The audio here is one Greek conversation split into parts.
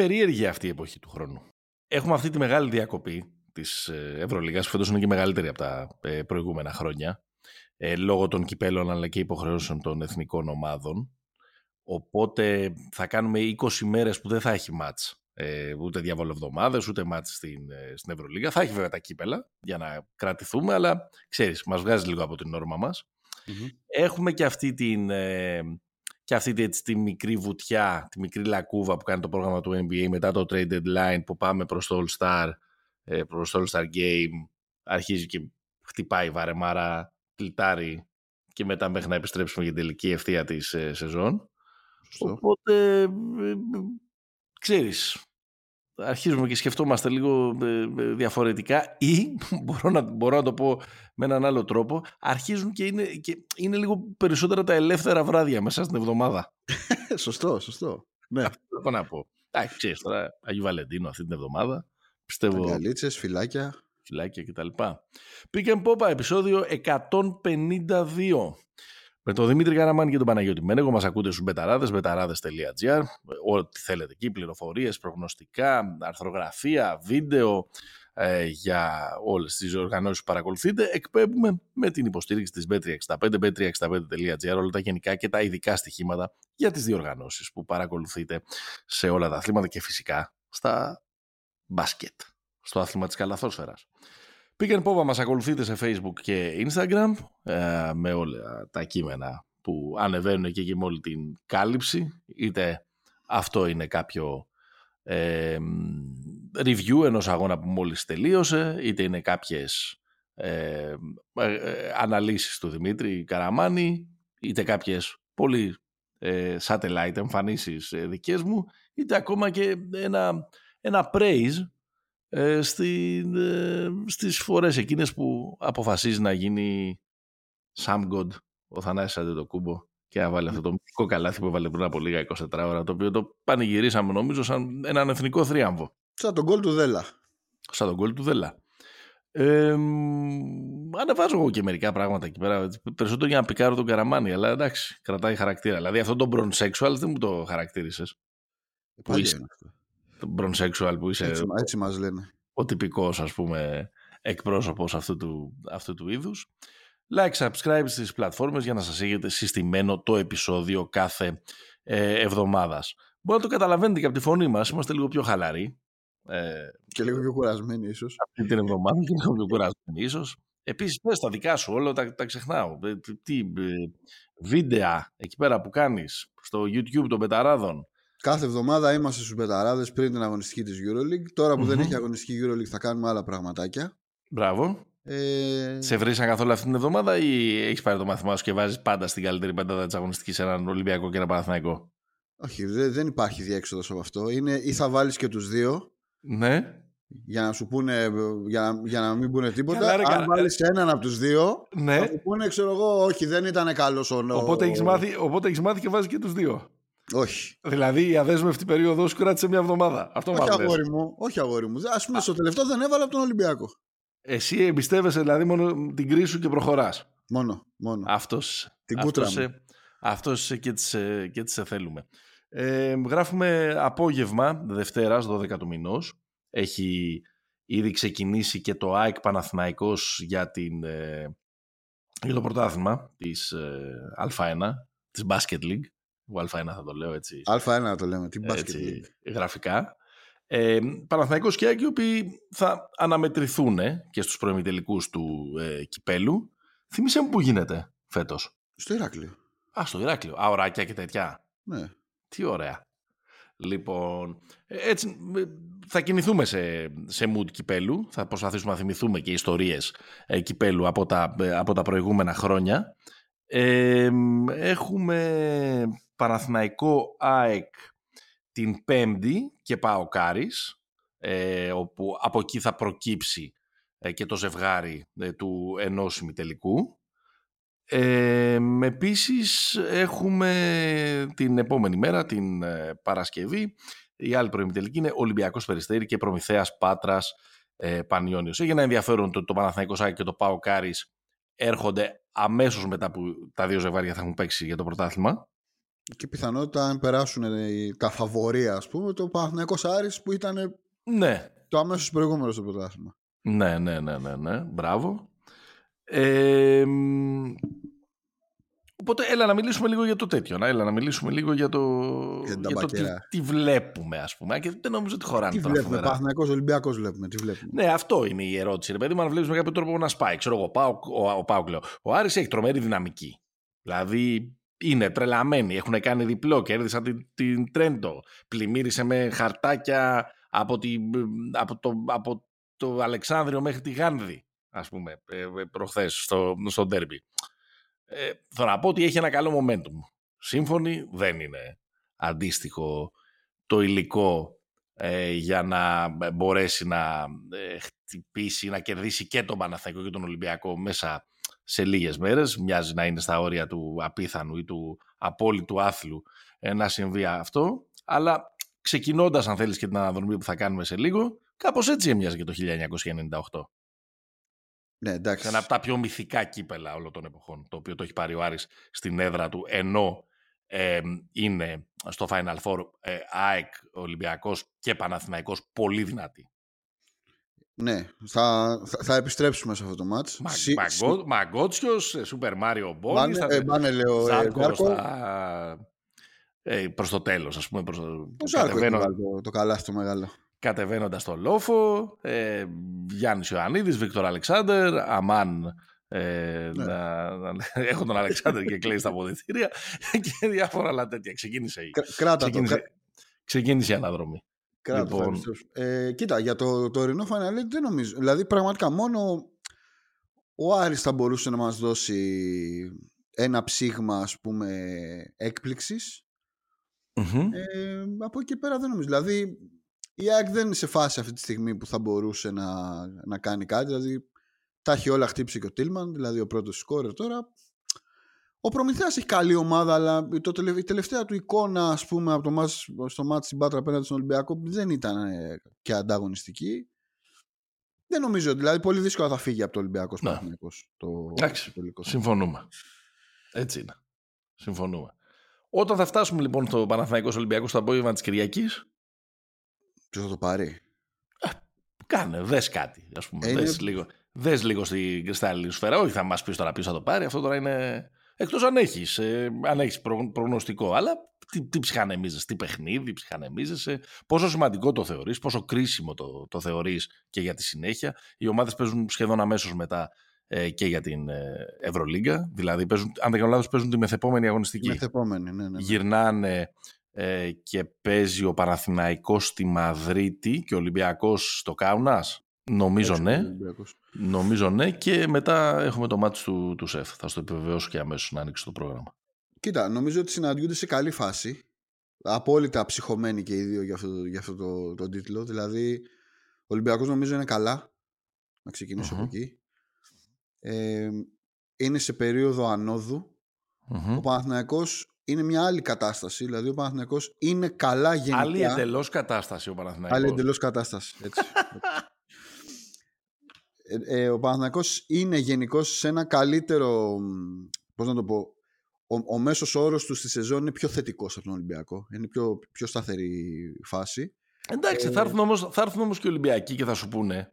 Είναι περίεργη αυτή η εποχή του χρόνου. Έχουμε αυτή τη μεγάλη διακοπή της ε, Ευρωλίγας, που φέτος είναι και μεγαλύτερη από τα ε, προηγούμενα χρόνια, ε, λόγω των κυπέλων αλλά και υποχρεώσεων των εθνικών ομάδων. Οπότε θα κάνουμε 20 μέρες που δεν θα έχει μάτς. Ε, ούτε διαβολοβδομάδες, ούτε μάτς στην, στην Ευρωλίγα. Θα έχει βέβαια τα κύπελα για να κρατηθούμε, αλλά ξέρεις, μας βγάζει λίγο από την όρμα μας. Έχουμε και αυτή την, και αυτή έτσι, τη μικρή βουτιά, τη μικρή λακκούβα που κάνει το πρόγραμμα του NBA μετά το trade deadline που πάμε προς το All Star, ε, προς το All Star Game, αρχίζει και χτυπάει η βαρεμάρα, κλιτάρει και μετά μέχρι να επιστρέψουμε για την τελική ευθεία της ε, σεζόν. Οπότε, ε, ξέρεις, αρχίζουμε και σκεφτόμαστε λίγο ε, ε, διαφορετικά ή μπορώ να, μπορώ να το πω με έναν άλλο τρόπο αρχίζουν και είναι, και είναι λίγο περισσότερα τα ελεύθερα βράδια μέσα στην εβδομάδα. σωστό, σωστό. Ναι. Αυτό να πω. Εντάξει, ξέρεις τώρα, Αγίου Βαλεντίνο αυτή την εβδομάδα. Πιστεύω... Αγκαλίτσες, φυλάκια. Φυλάκια κτλ. Pick and επεισόδιο 152 με τον Δημήτρη Καραμάνη και τον Παναγιώτη Μένεγο μας ακούτε στους μπεταράδες, μπεταράδες.gr ό,τι θέλετε εκεί, πληροφορίες, προγνωστικά, αρθρογραφία, βίντεο ε, για όλες τις οργανώσεις που παρακολουθείτε εκπέμπουμε με την υποστήριξη της Bet365, bet365.gr όλα τα γενικά και τα ειδικά στοιχήματα για τις διοργανώσεις που παρακολουθείτε σε όλα τα αθλήματα και φυσικά στα μπάσκετ, στο άθλημα της καλαθόσφαιρας. Pick and Pop μας ακολουθείτε σε Facebook και Instagram ε, με όλα τα κείμενα που ανεβαίνουν εκεί και με όλη την κάλυψη. Είτε αυτό είναι κάποιο ε, review ενός αγώνα που μόλις τελείωσε, είτε είναι κάποιες ε, ε αναλύσεις του Δημήτρη Καραμάνη, είτε κάποιες πολύ ε, satellite εμφανίσεις δικές μου, είτε ακόμα και ένα, ένα praise ε, στην, ε, στις φορές εκείνες που αποφασίζει να γίνει Sam God ο Θανάσης κούμπο και να βάλει αυτό το μικρό καλάθι που έβαλε πριν από λίγα 24 ώρα το οποίο το πανηγυρίσαμε νομίζω σαν έναν εθνικό θρίαμβο. Σαν τον γκολ του Δέλα. Σαν τον γκολ του Δέλα. Ε, ανεβάζω εγώ και μερικά πράγματα εκεί πέρα. Περισσότερο για να πικάρω τον Καραμάνι, αλλά εντάξει, κρατάει χαρακτήρα. Δηλαδή αυτό το bronsexual δεν μου το χαρακτήρισες. Ε, που είσαι, το bronsexual που είσαι. Έτσι, έτσι μας λένε. Ο τυπικός ας πούμε εκπρόσωπος αυτού του, αυτού του είδους. Like, subscribe στις πλατφόρμες για να σας έχετε συστημένο το επεισόδιο κάθε ε, εβδομάδας. Μπορεί να το καταλαβαίνετε και από τη φωνή μας, είμαστε λίγο πιο χαλαροί. Ε, και λίγο πιο κουρασμένοι ίσως. Αυτή την εβδομάδα και λίγο πιο κουρασμένοι ίσως. Επίσης πες τα δικά σου όλα, τα, τα ξεχνάω. Ε, τι, ε, βίντεο εκεί πέρα που κάνεις στο YouTube των πεταράδων Κάθε εβδομάδα είμαστε στους Μπεταράδες πριν την αγωνιστική της Euroleague. Τώρα που δεν έχει αγωνιστική Euroleague θα κάνουμε άλλα πραγματάκια. Μπράβο. Ε... Σε βρήσαν καθόλου αυτή την εβδομάδα ή έχεις πάρει το μάθημά σου και βάζεις πάντα στην καλύτερη πεντάδα της αγωνιστικής έναν Ολυμπιακό και ένα Παναθηναϊκό; Όχι, δεν υπάρχει διέξοδος από αυτό. Είναι ή θα βάλεις και τους δύο. Ναι. Για να σου πούνε, για να, για να μην πούνε τίποτα. Καλά, ρε, Αν βάλεις έναν από τους δύο, ναι. θα σου πούνε, ξέρω εγώ, όχι, δεν ήταν καλός ο Οπότε έχεις μάθει, μάθει και βάζεις και τους δύο. Όχι. Δηλαδή η αδέσμευτη περίοδος σου κράτησε μια εβδομάδα. Αυτό όχι, αγόρι μου, όχι αγόρι μου. Α πούμε, στο τελευταίο δεν έβαλα από τον Ολυμπιακό. Εσύ εμπιστεύεσαι δηλαδή μόνο την κρίση σου και προχωράς. Μόνο, μόνο. Αυτός. Την κούτρα Αυτός και τι και τις θέλουμε. Ε, γράφουμε απόγευμα Δευτέρας, 12 του μηνός. Έχει ήδη ξεκινήσει και το ΑΕΚ Παναθηναϊκός για, την, ε, για το πρωτάθλημα της ε, Α1, της Basket League. Α1 θα το λέω έτσι. Α1 θα το λέμε, την έτσι, γραφικά. Ε, Παναθηναϊκός και Άκη, οι οποίοι θα αναμετρηθούν και στους προημιτελικούς του ε, κυπέλου. Θυμήσέ μου που γίνεται φέτος. Στο Ηράκλειο. Α, στο Ηράκλειο. Α, ωράκια και τέτοια. Ναι. Τι ωραία. Λοιπόν, ε, έτσι θα κινηθούμε σε, σε mood κυπέλου. Θα προσπαθήσουμε να θυμηθούμε και ιστορίες ε, κυπέλου από τα, ε, από τα προηγούμενα χρόνια. Ε, έχουμε Παναθηναϊκό ΑΕΚ την Πέμπτη και πάω Κάρις, ε, όπου από εκεί θα προκύψει ε, και το ζευγάρι ε, του ενός ημιτελικού. Ε, επίσης έχουμε την επόμενη μέρα, την Παρασκευή, η άλλη προημιτελική είναι Ολυμπιακός Περιστέρη και Προμηθέας Πάτρας ε, Πανιόνιος. Έχει ένα ενδιαφέρον το, το Παναθηναϊκός ΑΕΚ και το ΠΑΟ Κάρις έρχονται αμέσως μετά που τα δύο ζευγάρια θα έχουν παίξει για το πρωτάθλημα. και πιθανότητα αν περάσουν τα φαβορία, ας πούμε, το Παναθηναϊκός Άρης που ήταν ναι. το αμέσως προηγούμενο στο πρωτάθλημα. Ναι, ναι, ναι, ναι, ναι. Μπράβο. Ε, οπότε έλα να μιλήσουμε λίγο για το τέτοιο. Να, έλα να μιλήσουμε λίγο για το, για, για το τι, τι, βλέπουμε, ας πούμε. Και δεν νομίζω ότι χωράνε τι τώρα βλέπουμε, Παναθηναϊκός Ολυμπιακός βλέπουμε, τι βλέπουμε. Ναι, αυτό είναι η ερώτηση. Ρε παιδί μου, αν βλέπεις με κάποιο τρόπο να σπάει. Ξέρω εγώ, ο, ο, ο, Πάουκ, λέω. Ο Άρης έχει τρομερή δυναμική. Δηλαδή είναι τρελαμένοι. Έχουν κάνει διπλό, κέρδισαν την, την Τρέντο. Πλημμύρισε με χαρτάκια από, την, από, το, από το Αλεξάνδριο μέχρι τη Γάνδη, ας πούμε, ε, ε, προχθές στο, στο ντέρμπι. Ε, θα να πω ότι έχει ένα καλό momentum. Σύμφωνοι δεν είναι αντίστοιχο το υλικό ε, για να μπορέσει να ε, χτυπήσει, να κερδίσει και τον Παναθαϊκό και τον Ολυμπιακό μέσα σε λίγες μέρες. Μοιάζει να είναι στα όρια του απίθανου ή του απόλυτου άθλου ε, να συμβεί αυτό. Αλλά ξεκινώντας αν θέλεις και την αναδρομή που θα κάνουμε σε λίγο, κάπως έτσι έμοιαζε και το 1998. Ναι, εντάξει. Ένα από τα πιο μυθικά κύπελα όλων των εποχών, το οποίο το έχει πάρει ο Άρης στην έδρα του, ενώ ε, είναι στο Final Four ε, ΑΕΚ, Ολυμπιακός και Παναθηναϊκός πολύ δυνατή. Ναι, θα, θα, επιστρέψουμε σε αυτό το μάτς. Μα, Σι, μαγκό, Μαγκότσιος, Super Mario Ball. Μπάνε, θα, ε, μπάνε λέω, Ζάρκο, ε, προς το τέλος, ας πούμε. Προς, ο Ζάρκο το, το καλά στο μεγάλο. Κατεβαίνοντας στο λόφο, ε, Γιάννης Ιωαννίδης, Βίκτορ Αλεξάνδερ, Αμάν ε, ναι. να, να, έχω τον Αλεξάνδρ και κλαίει στα αποδητήρια και διάφορα άλλα τέτοια. Ξεκίνησε, Κράτα ξεκίνησε, το. ξεκίνησε η αναδρομή. Κράτα λοιπόν. ε, κοίτα, για το, το ορεινό Final δεν νομίζω. Δηλαδή, πραγματικά μόνο ο Άρης θα μπορούσε να μας δώσει ένα ψήγμα, ας πούμε, έκπληξης. Ε, από εκεί πέρα δεν νομίζω. Δηλαδή, η ΑΕΚ δεν είναι σε φάση αυτή τη στιγμή που θα μπορούσε να, να κάνει κάτι. Δηλαδή, τα έχει όλα χτύψει και ο Τίλμαν, δηλαδή ο πρώτος σκόρερ τώρα. Ο Προμηθέας έχει καλή ομάδα, αλλά το, η τελευταία του εικόνα, ας πούμε, από το μάτς, στο μάτς στην Πάτρα απέναντι στον Ολυμπιακό δεν ήταν ε, και ανταγωνιστική. Δεν νομίζω, δηλαδή πολύ δύσκολα θα φύγει από το Ολυμπιακό ναι. το Εντάξει, συμφωνούμε. Έτσι είναι. Συμφωνούμε. Όταν θα φτάσουμε λοιπόν στο Παναθηναϊκός Ολυμπιακό στο απόγευμα της Κυριακής, Ποιος θα το πάρει; Ε, κάνε, δες κάτι, ας πούμε. Ε, δες, λίγο, δες λίγο στην κρυστάλλινη σφαίρα. Όχι θα μας πεις τώρα ποιος θα το πάρει. Αυτό τώρα είναι... Εκτός αν έχεις, ε, αν έχεις προγνωστικό. Αλλά τι, τι ψυχανεμίζεσαι, τι παιχνίδι ψυχανεμίζεσαι, πόσο σημαντικό το θεωρείς, πόσο κρίσιμο το, το θεωρείς και για τη συνέχεια. Οι ομάδες παίζουν σχεδόν αμέσως μετά ε, και για την ε, Ευρωλίγκα. Δηλαδή, παίζουν, αν δεν κάνω λάθος, παίζουν τη μεθεπόμενη αγωνιστική. Μεθεπόμενη, ναι, ναι, ναι. Γυρνάνε ε, και παίζει ο Παναθηναϊκός στη Μαδρίτη και ο Ολυμπιακός στο Κάουνας; Νομίζω ναι. Νομίζω ναι και μετά έχουμε το μάτι του, του ΣΕΦ. Θα στο επιβεβαιώσω και αμέσως να ανοίξει το πρόγραμμα. Κοίτα, νομίζω ότι συναντιούνται σε καλή φάση. Απόλυτα ψυχωμένοι και οι δύο για αυτό, για αυτό το, το, τίτλο. Δηλαδή, ο Ολυμπιακός νομίζω είναι καλά. Να ξεκινησω από εκεί. Ε, είναι σε περίοδο ανόδου. Ο Παναθηναϊκός είναι μια άλλη κατάσταση. Δηλαδή ο Παναθηναϊκός είναι καλά γενικά. Άλλη εντελώς κατάσταση ο Παναθηναϊκός. Άλλη εντελώς κατάσταση. Έτσι. ε, ε, ο Παναθηναϊκός είναι γενικώ σε ένα καλύτερο. Πώς να το πω. Ο, ο μέσος όρος του στη σεζόν είναι πιο θετικός από τον Ολυμπιακό. Είναι πιο, πιο σταθερή φάση. Εντάξει, ε, θα έρθουν όμως, θα έρθουν όμως και οι Ολυμπιακοί και θα σου πούνε,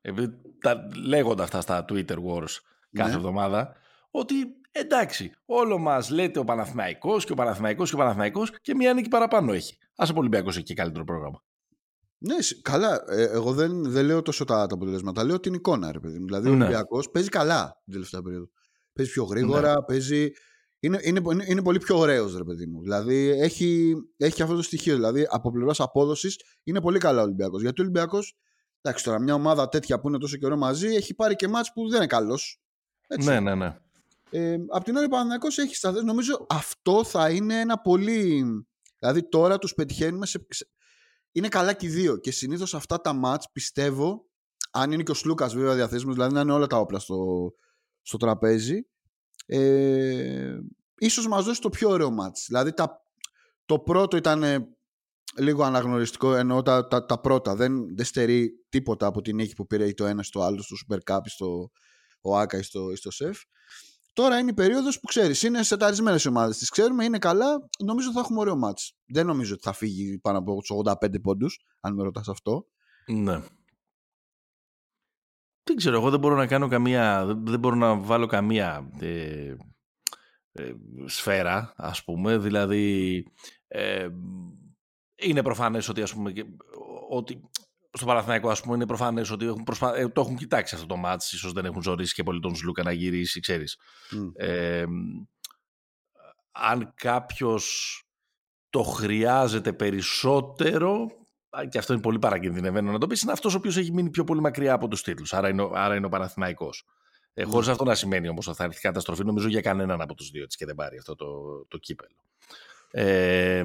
επειδή τα λέγονται αυτά στα Twitter Wars κάθε ναι. εβδομάδα, ότι εντάξει, όλο μας λέτε ο Παναθηναϊκός και ο Παναθηναϊκός και ο Παναθηναϊκός και μία νίκη παραπάνω έχει. Α ο Ολυμπιακός έχει και καλύτερο πρόγραμμα. Ναι, καλά. Ε, εγώ δεν, δεν λέω τόσο τα, τα αποτελέσματα. Λέω την εικόνα, ρε παιδί μου. Δηλαδή, ο ναι. Ολυμπιακός παίζει καλά την τελευταία περίοδο. Παίζει πιο γρήγορα, ναι. παίζει. Είναι, είναι, είναι, πολύ πιο ωραίος, ρε παιδί μου. Δηλαδή, έχει, έχει αυτό το στοιχείο. Δηλαδή, από πλευράς απόδοσης είναι πολύ καλά ο Ολυμπιακός. Γιατί ο Ολυμπιακός, εντάξει τώρα, μια ομάδα τέτοια που είναι τόσο καιρό μαζί, έχει πάρει και μάτς που δεν είναι καλός. Ναι, ναι, ναι. Ε, απ' την άλλη, ο Παναθηναϊκός έχει σταθεί. Νομίζω αυτό θα είναι ένα πολύ. Δηλαδή, τώρα τους πετυχαίνουμε σε. Είναι καλά και οι δύο. Και συνήθως αυτά τα μάτς πιστεύω, αν είναι και ο Σλούκας βέβαια διαθέσιμος, δηλαδή να είναι όλα τα όπλα στο, στο τραπέζι, ε, ίσως μας δώσει το πιο ωραίο μάτς. Δηλαδή τα, το πρώτο ήταν λίγο αναγνωριστικό, ενώ τα, τα, τα πρώτα δεν, δεν στερεί τίποτα από την νίκη που πήρε το ένα στο άλλο, στο Super Cup, στο ο Άκας ή στο, στο ΣΕΦ. Τώρα είναι η περίοδος που ξέρεις, είναι σεταρισμένες οι ομάδες. Τις ξέρουμε, είναι καλά. Νομίζω θα έχουμε ωραίο μάτς. Δεν νομίζω ότι θα φύγει πάνω από του 85 πόντους, αν με ρωτάς αυτό. Ναι. Δεν ξέρω, εγώ δεν μπορώ να κάνω καμία, δεν μπορώ να βάλω καμία ε, ε, σφαίρα, ας πούμε. Δηλαδή, ε, είναι προφανές ότι, ας πούμε, ότι στο Παναθηναϊκό, ας πούμε, είναι προφανές ότι έχουν προσπα... ε, το έχουν κοιτάξει αυτό το μάτς, ίσως δεν έχουν ζωρίσει και πολύ τον Σλούκα να γυρίσει, ξέρεις. Ε, αν κάποιος το χρειάζεται περισσότερο, και αυτό είναι πολύ παρακινδυνευμένο να το πεις, είναι αυτός ο οποίος έχει μείνει πιο πολύ μακριά από τους τίτλους. Άρα, είναι, άρα είναι ο Παναθηναϊκός. Ε, Χωρίς ναι. αυτό να σημαίνει όμως ότι θα έρθει καταστροφή, νομίζω για κανέναν από τους δύο έτσι και δεν πάρει αυτό το, το κύπελο. Ε,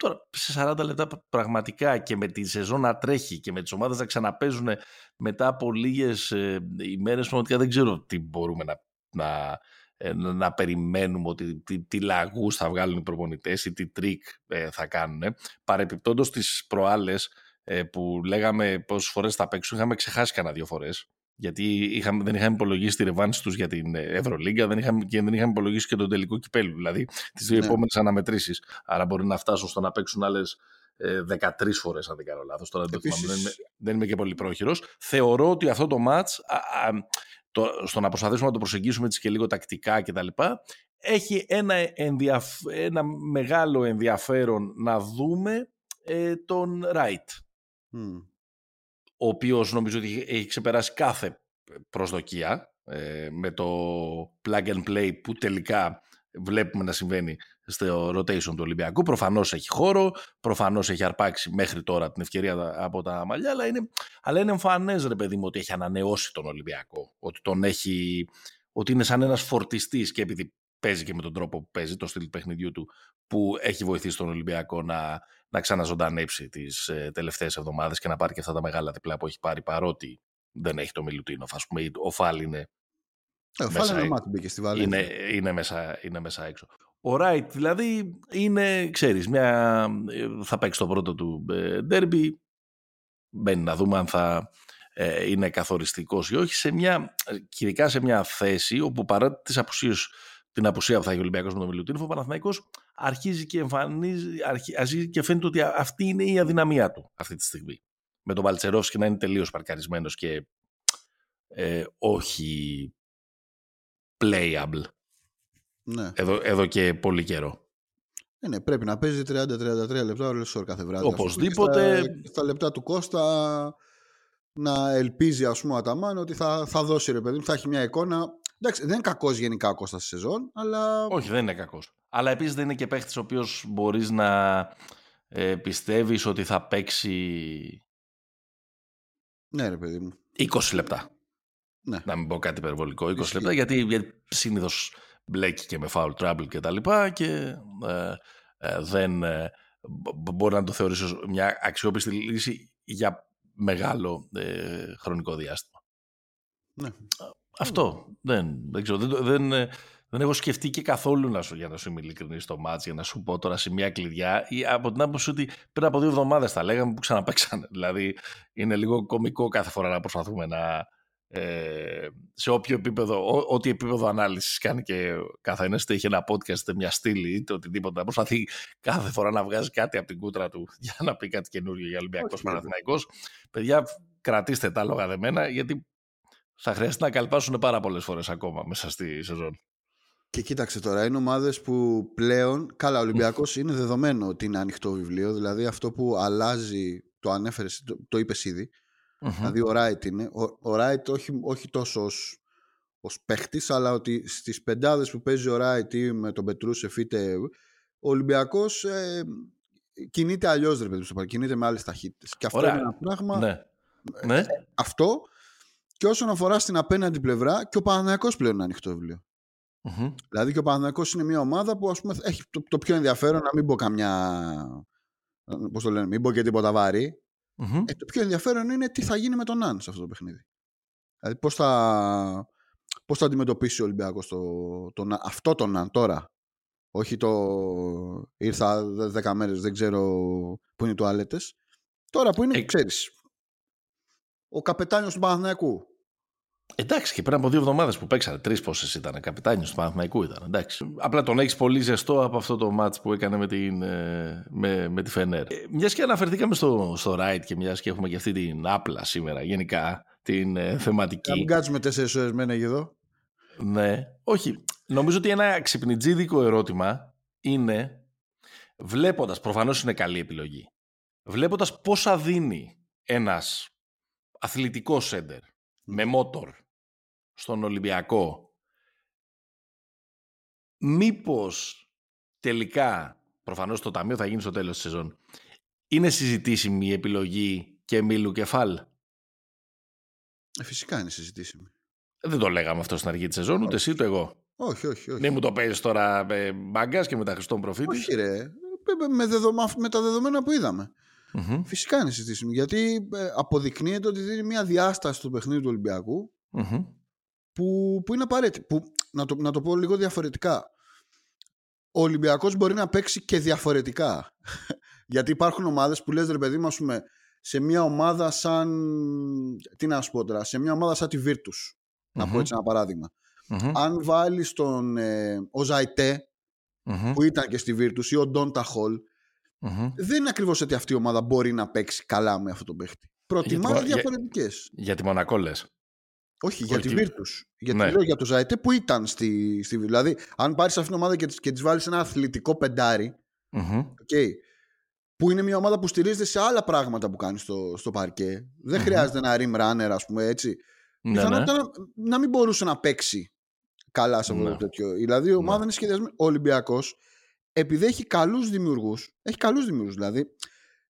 τώρα σε 40 λεπτά πραγματικά και με τη σεζόν να τρέχει και με τις ομάδες να ξαναπέζουν μετά από λίγες ε, ημέρες πραγματικά δεν ξέρω τι μπορούμε να, να, ε, να περιμένουμε ότι τι, τι λαγούς θα βγάλουν οι προπονητές ή τι τρικ ε, θα κάνουν. Παρεπιπτόντως τις προάλλες ε, που λέγαμε πόσες φορές θα παίξουν είχαμε ξεχάσει κανένα δύο φορές γιατί είχαμε, δεν είχαμε υπολογίσει τη ρεβάνς τους για την Ευρωλίγκα δεν είχαμε, και δεν είχαμε υπολογίσει και τον τελικό κυπέλλου, δηλαδή τις δύο ναι. επόμενες αναμετρήσεις. Άρα μπορεί να φτάσουν στο να παίξουν άλλες 13 φορές, αν δεν κάνω λάθος. Τώρα Επίσης... δεν, είμαι, δεν είμαι και πολύ πρόχειρος. Θεωρώ ότι αυτό το ματ, στο να προσπαθήσουμε να το προσεγγίσουμε έτσι και λίγο τακτικά κτλ., έχει ένα, ενδιαφ... ένα μεγάλο ενδιαφέρον να δούμε ε, τον Ράιτ. Mm ο οποίος νομίζω ότι έχει ξεπεράσει κάθε προσδοκία ε, με το plug and play που τελικά βλέπουμε να συμβαίνει στο rotation του Ολυμπιακού. Προφανώς έχει χώρο, προφανώς έχει αρπάξει μέχρι τώρα την ευκαιρία από τα μαλλιά, αλλά είναι, αλλά είναι εμφανές ρε παιδί μου ότι έχει ανανεώσει τον Ολυμπιακό, ότι τον έχει, ότι είναι σαν ένας φορτιστής και επειδή παίζει και με τον τρόπο που παίζει, το στυλ παιχνιδιού του, που έχει βοηθήσει τον Ολυμπιακό να, να ξαναζωντανέψει τις ε, τελευταίες εβδομάδες και να πάρει και αυτά τα μεγάλα διπλά που έχει πάρει, παρότι δεν έχει το Μιλουτίνοφ. Α πούμε, ο Φάλ είναι. Ε, ο Φάλ είναι μάτι μπήκε στη Βαλή. Είναι, είναι, μέσα, είναι μέσα έξω. Ο Ράιτ δηλαδή είναι, ξέρεις, μια, ε, θα παίξει το πρώτο του ντέρμπι, μπαίνει να δούμε αν θα ε, είναι καθοριστικός ή όχι, σε μια, ειδικά σε μια θέση όπου παρά τις απουσίες την απουσία που θα έχει ο Ολυμπιακός με τον Μιλουτίνοφ, ο Παναθηναϊκός αρχίζει και εμφανίζει, αρχίζει και φαίνεται ότι αυτή είναι η αδυναμία του αυτή τη στιγμή. Με τον και να είναι τελείως παρκαρισμένος και ε, όχι playable. Ναι. Εδώ, εδώ και πολύ καιρό. Ε, ναι, πρέπει να παίζει 30-33 λεπτά όλο κάθε βράδυ. Οπωσδήποτε. Στα, στα λεπτά του Κώστα να ελπίζει ας πούμε ο Αταμάν ότι θα, θα δώσει ρε παιδί θα έχει μια εικόνα Εντάξει, δεν είναι κακός γενικά ο Κώστας στη σεζόν, αλλά. Όχι, δεν είναι κακός. Αλλά επίσης δεν είναι και παίχτης ο οποίος μπορείς να ε, πιστεύεις ότι θα παίξει. Ναι, ρε παιδί μου. 20 λεπτά. Ναι. Να μην πω κάτι υπερβολικό. 20 λεπτά, γιατί, γιατί συνήθως μπλέκει και με foul trouble και τα λοιπά και ε, ε, δεν ε, μπορεί να το θεωρήσει μια αξιόπιστη λύση για μεγάλο ε, χρονικό διάστημα. Ναι. Αυτό. Δεν, δεν ξέρω. Δεν, δεν, ε, δεν έχω σκεφτεί και καθόλου να σου, για να σου είμαι ειλικρινής στο μάτς, για να σου πω τώρα σε μια κλειδιά ή από την άποψη ότι πριν από δύο εβδομάδες τα λέγαμε που ξαναπέξανε. Δηλαδή είναι λίγο κομικό κάθε φορά να προσπαθούμε να. Ε, σε όποιο επίπεδο, ό,τι επίπεδο ανάλυσης κάνει και κάθε ένα, είτε έχει ένα podcast, είτε μια στήλη, είτε οτιδήποτε, να προσπαθεί κάθε φορά να βγάζει κάτι από την κούτρα του για να πει κάτι καινούριο για Ολυμπιακός Παναθηναϊκός. Παιδιά, κρατήστε τα λόγα δεμένα, γιατί θα χρειαστεί να καλπάσουν πάρα πολλές φορές ακόμα μέσα στη σεζόν. Και κοίταξε τώρα, είναι ομάδες που πλέον. Καλά, ο Ολυμπιακός είναι δεδομένο ότι είναι ανοιχτό βιβλίο. Δηλαδή αυτό που αλλάζει, το ανέφερες, το, το είπες ήδη. Δηλαδή ο Ράιτ είναι. Ο, ο Ράιτ όχι, όχι τόσο ως παίχτης, αλλά ότι στις πεντάδες που παίζει ο Ράιτ ή με τον Πετρούσεφ είτε. Ο Ολυμπιακός ε, κινείται αλλιώς, ρε παιδί μου. Κινείται με άλλες ταχύτητες. Και αυτό είναι ένα πράγμα. Ναι. ναι. Αυτό και όσον αφορά στην απέναντι πλευρά, και ο Παναθηναϊκός πλέον είναι ανοιχτό βιβλίο. Mm-hmm. Δηλαδή και ο Παναθηναϊκός είναι μια ομάδα που ας πούμε, έχει το, το πιο ενδιαφέρον να μην πω καμιά. Πώς το λένε, μην πω και τίποτα βάρη. Mm-hmm. Ε, το πιο ενδιαφέρον είναι τι θα γίνει με τον Ναν σε αυτό το παιχνίδι. Δηλαδή πώς θα, πώς θα αντιμετωπίσει ο Ολυμπιακός το, το, αυτό τον Ναν τώρα. Όχι το ήρθα 10 μέρες, δεν ξέρω πού είναι οι τουαλέτες. Τώρα που είναι, ε... ξέρεις, ο καπετάνιος του Παναθηναϊκού. Εντάξει, και πριν από δύο εβδομάδες που παίξανε, τρεις πόσες ήταν, καπιτάνιος του Παναθηναϊκού ήταν. Εντάξει. Απλά τον έχεις πολύ ζεστό από αυτό το match που έκανε με, την, ε, με, με τη Φενέρ. Ε, μιας και αναφερθήκαμε στο, στο Right και μιας και έχουμε και αυτή την άπλα σήμερα, γενικά την ε, θεματική. Να μην κάτσουμε τέσσερις ώρες μένα εδώ. Ναι, όχι. Νομίζω ότι ένα ξυπνητζίδικο ερώτημα είναι βλέποντας, προφανώς είναι καλή επιλογή, βλέποντας πόσα δίνει ένας αθλητικός σέντερ με μότορ στον Ολυμπιακό, μήπως τελικά, προφανώς το ταμείο θα γίνει στο τέλος της σεζόν, είναι συζητήσιμη η επιλογή και Μίλου Κεφάλ; Ε, φυσικά είναι συζητήσιμη. Δεν το λέγαμε αυτό στην αρχή της σεζόν, ούτε εσύ ούτε εγώ. Όχι, όχι, όχι. Δεν μου το παίζει τώρα με μπαγκάς και με τα Χριστόν προφήτης. Όχι ρε, με, με τα δεδομένα που είδαμε. Mm-hmm. Φυσικά είναι συζητήσιμο. Γιατί ε, αποδεικνύεται ότι δίνει μια διάσταση στο παιχνίδι του Ολυμπιακού mm-hmm. Που, που είναι απαραίτητη. Που, να, το, να το πω λίγο διαφορετικά. Ο Ολυμπιακός μπορεί να παίξει και διαφορετικά. Γιατί υπάρχουν ομάδες που λες ρε παιδί μου, πούμε, σε μια ομάδα σαν. Τι να σου πω τώρα, σε μια ομάδα σαν τη Virtus. Mm-hmm. Να πω έτσι ένα παράδειγμα. Αν βάλεις τον ε, ο ζαιτε που ήταν και στη Virtus ή ο Ντόντα Χολ Mm-hmm. Δεν είναι ακριβώς ότι αυτή η ομάδα μπορεί να παίξει καλά με αυτό το παίχτη. Προτιμά διαφορετικέ. Για, για τη Μονακό λες. Όχι, για τη Virtus. Γιατί ναι. λέω για το Ζαϊτέ που ήταν στη, στη Δηλαδή, αν πάρεις αυτήν την ομάδα και, και τη βάλεις ένα αθλητικό πεντάρι. Mm-hmm. Okay, που είναι μια ομάδα που στηρίζεται σε άλλα πράγματα που κάνει στο, στο παρκέ. Δεν mm-hmm. χρειάζεται ένα rim runner, ας πούμε έτσι. Ναι, Πιθανότητα ναι. να, να μην μπορούσε να παίξει καλά σε αυτό το ναι. τέτοιο. Δηλαδή, η ομάδα ναι. είναι σχεδιασμένη. Ο Ολυμπιακός επειδή έχει καλούς δημιουργούς, έχει καλούς δημιουργούς δηλαδή,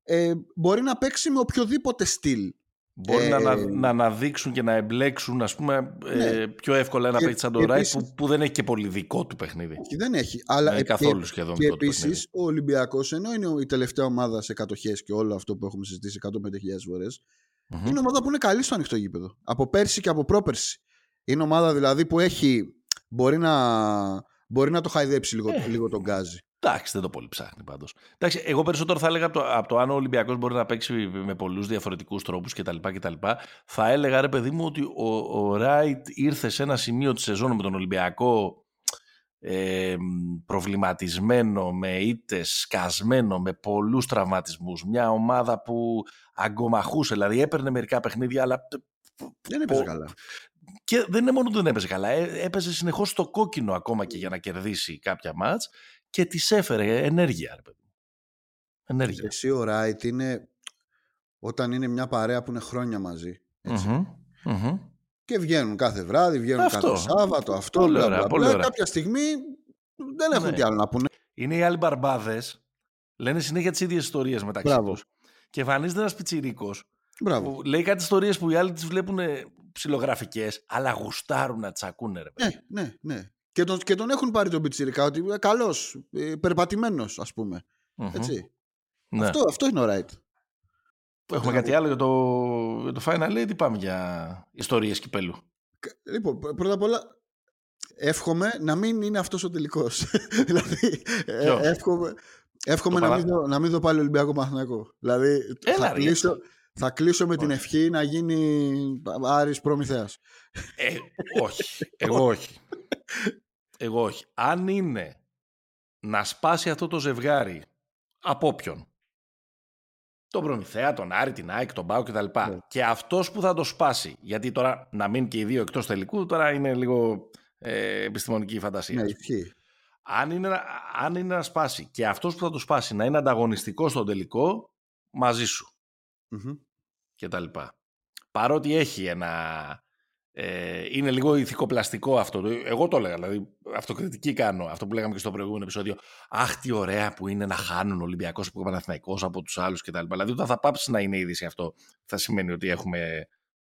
ε, μπορεί να παίξει με οποιοδήποτε στυλ. Μπορεί ε, να, να αναδείξουν και να εμπλέξουν ας πούμε, ε, ναι. πιο εύκολα ένα παίκτη σαν το Ράιτ που, που δεν έχει και πολύ δικό του παιχνίδι. Όχι, δεν έχει. Αλλά ε, καθόλου σχεδόν και επίσης ο Ολυμπιακός, ενώ είναι η τελευταία ομάδα σε κατοχέ και όλο αυτό που έχουμε συζητήσει 105.000 φορές, mm-hmm. είναι ομάδα που είναι καλή στο ανοιχτό γήπεδο. Από πέρσι και από πρόπερσι. Είναι ομάδα δηλαδή που έχει. Μπορεί να, μπορεί να το χαϊδέψει λίγο, ε. λίγο τον γκάζι. Εντάξει, δεν το πολύ ψάχνει πάντως. Εγώ περισσότερο θα έλεγα από το, από το αν ο Ολυμπιακός μπορεί να παίξει με πολλούς διαφορετικούς τρόπους κτλ, κτλ. Θα έλεγα ρε παιδί μου ότι ο, ο Ράιτ ήρθε σε ένα σημείο της σεζόν με τον Ολυμπιακό ε, προβληματισμένο, με ήττες, σκασμένο, με πολλούς τραυματισμούς. Μια ομάδα που αγκομαχούσε, δηλαδή έπαιρνε μερικά παιχνίδια, αλλά. Δεν έπαιζε καλά. Και δεν είναι μόνο ότι δεν έπαιζε καλά, ε, έπαιζε συνεχώς στο κόκκινο ακόμα και για να κερδίσει κάποια μάτς και της έφερε ενέργεια. Ρε παιδί. Ενέργεια. Εσύ ο Ράιτ είναι όταν είναι μια παρέα που είναι χρόνια μαζί. Και βγαίνουν κάθε βράδυ, βγαίνουν αυτό. κάθε Σάββατο, αυτό. Πολύ ωραία, πολύ ωραία. Κάποια στιγμή δεν έχουν ναι. τι άλλο να πούνε. Είναι οι άλλοι μπαρμπάδες. Λένε συνέχεια τις ίδιες ιστορίες μεταξύ τους. Και εμφανίζεται ένας πιτσυρίκο. Που λέει κάτι ιστορίες που οι άλλοι τις βλέπουν ψηλογραφικές, αλλά γουστάρουν να τι ακούνε. Ρε, ναι, ναι, ναι. Και τον, και τον έχουν πάρει τον πιτσιρικά ότι είναι καλός, ε, περπατημένος ας πουμε Έτσι. Ναι. Αυτό, αυτό είναι ο Right. Έχουμε κάτι άλλο για το, για το Final Eight ή πάμε για ιστορίες κυπέλου; Λοιπόν, πρώτα απ' όλα εύχομαι να μην είναι αυτός ο τελικός. δηλαδή, ε, εύχομαι, εύχομαι να, μην δω, να μην δω πάλι Ολυμπιακό Μαθηνακό. Δηλαδή, Έλα, θα, κλείσω, θα κλείσω με την ευχή να γίνει Άρης Προμηθέας. Ε, όχι, εγώ όχι. Εγώ όχι. Αν είναι να σπάσει αυτό το ζευγάρι από όποιον, τον Προμηθέα, τον Άρη, την ΑΕΚ, τον Πάο κτλ. Ναι. Και αυτός που θα το σπάσει, γιατί τώρα να μείνει και οι δύο εκτός τελικού, τώρα είναι λίγο ε, επιστημονική φαντασία. Ναι, αν είναι, αν είναι να σπάσει και αυτός που θα το σπάσει να είναι ανταγωνιστικός στον τελικό, μαζί σου. mm Και τα λοιπά. Παρότι έχει ένα ε, είναι λίγο ηθικοπλαστικό αυτό. Εγώ το έλεγα, δηλαδή αυτοκριτική κάνω. Αυτό που λέγαμε και στο προηγούμενο επεισόδιο. Αχ, τι ωραία που είναι να χάνουν ο Ολυμπιακός από Παναθηναϊκός από τους άλλους κτλ. Δηλαδή, όταν θα πάψει να είναι είδηση αυτό, θα σημαίνει ότι έχουμε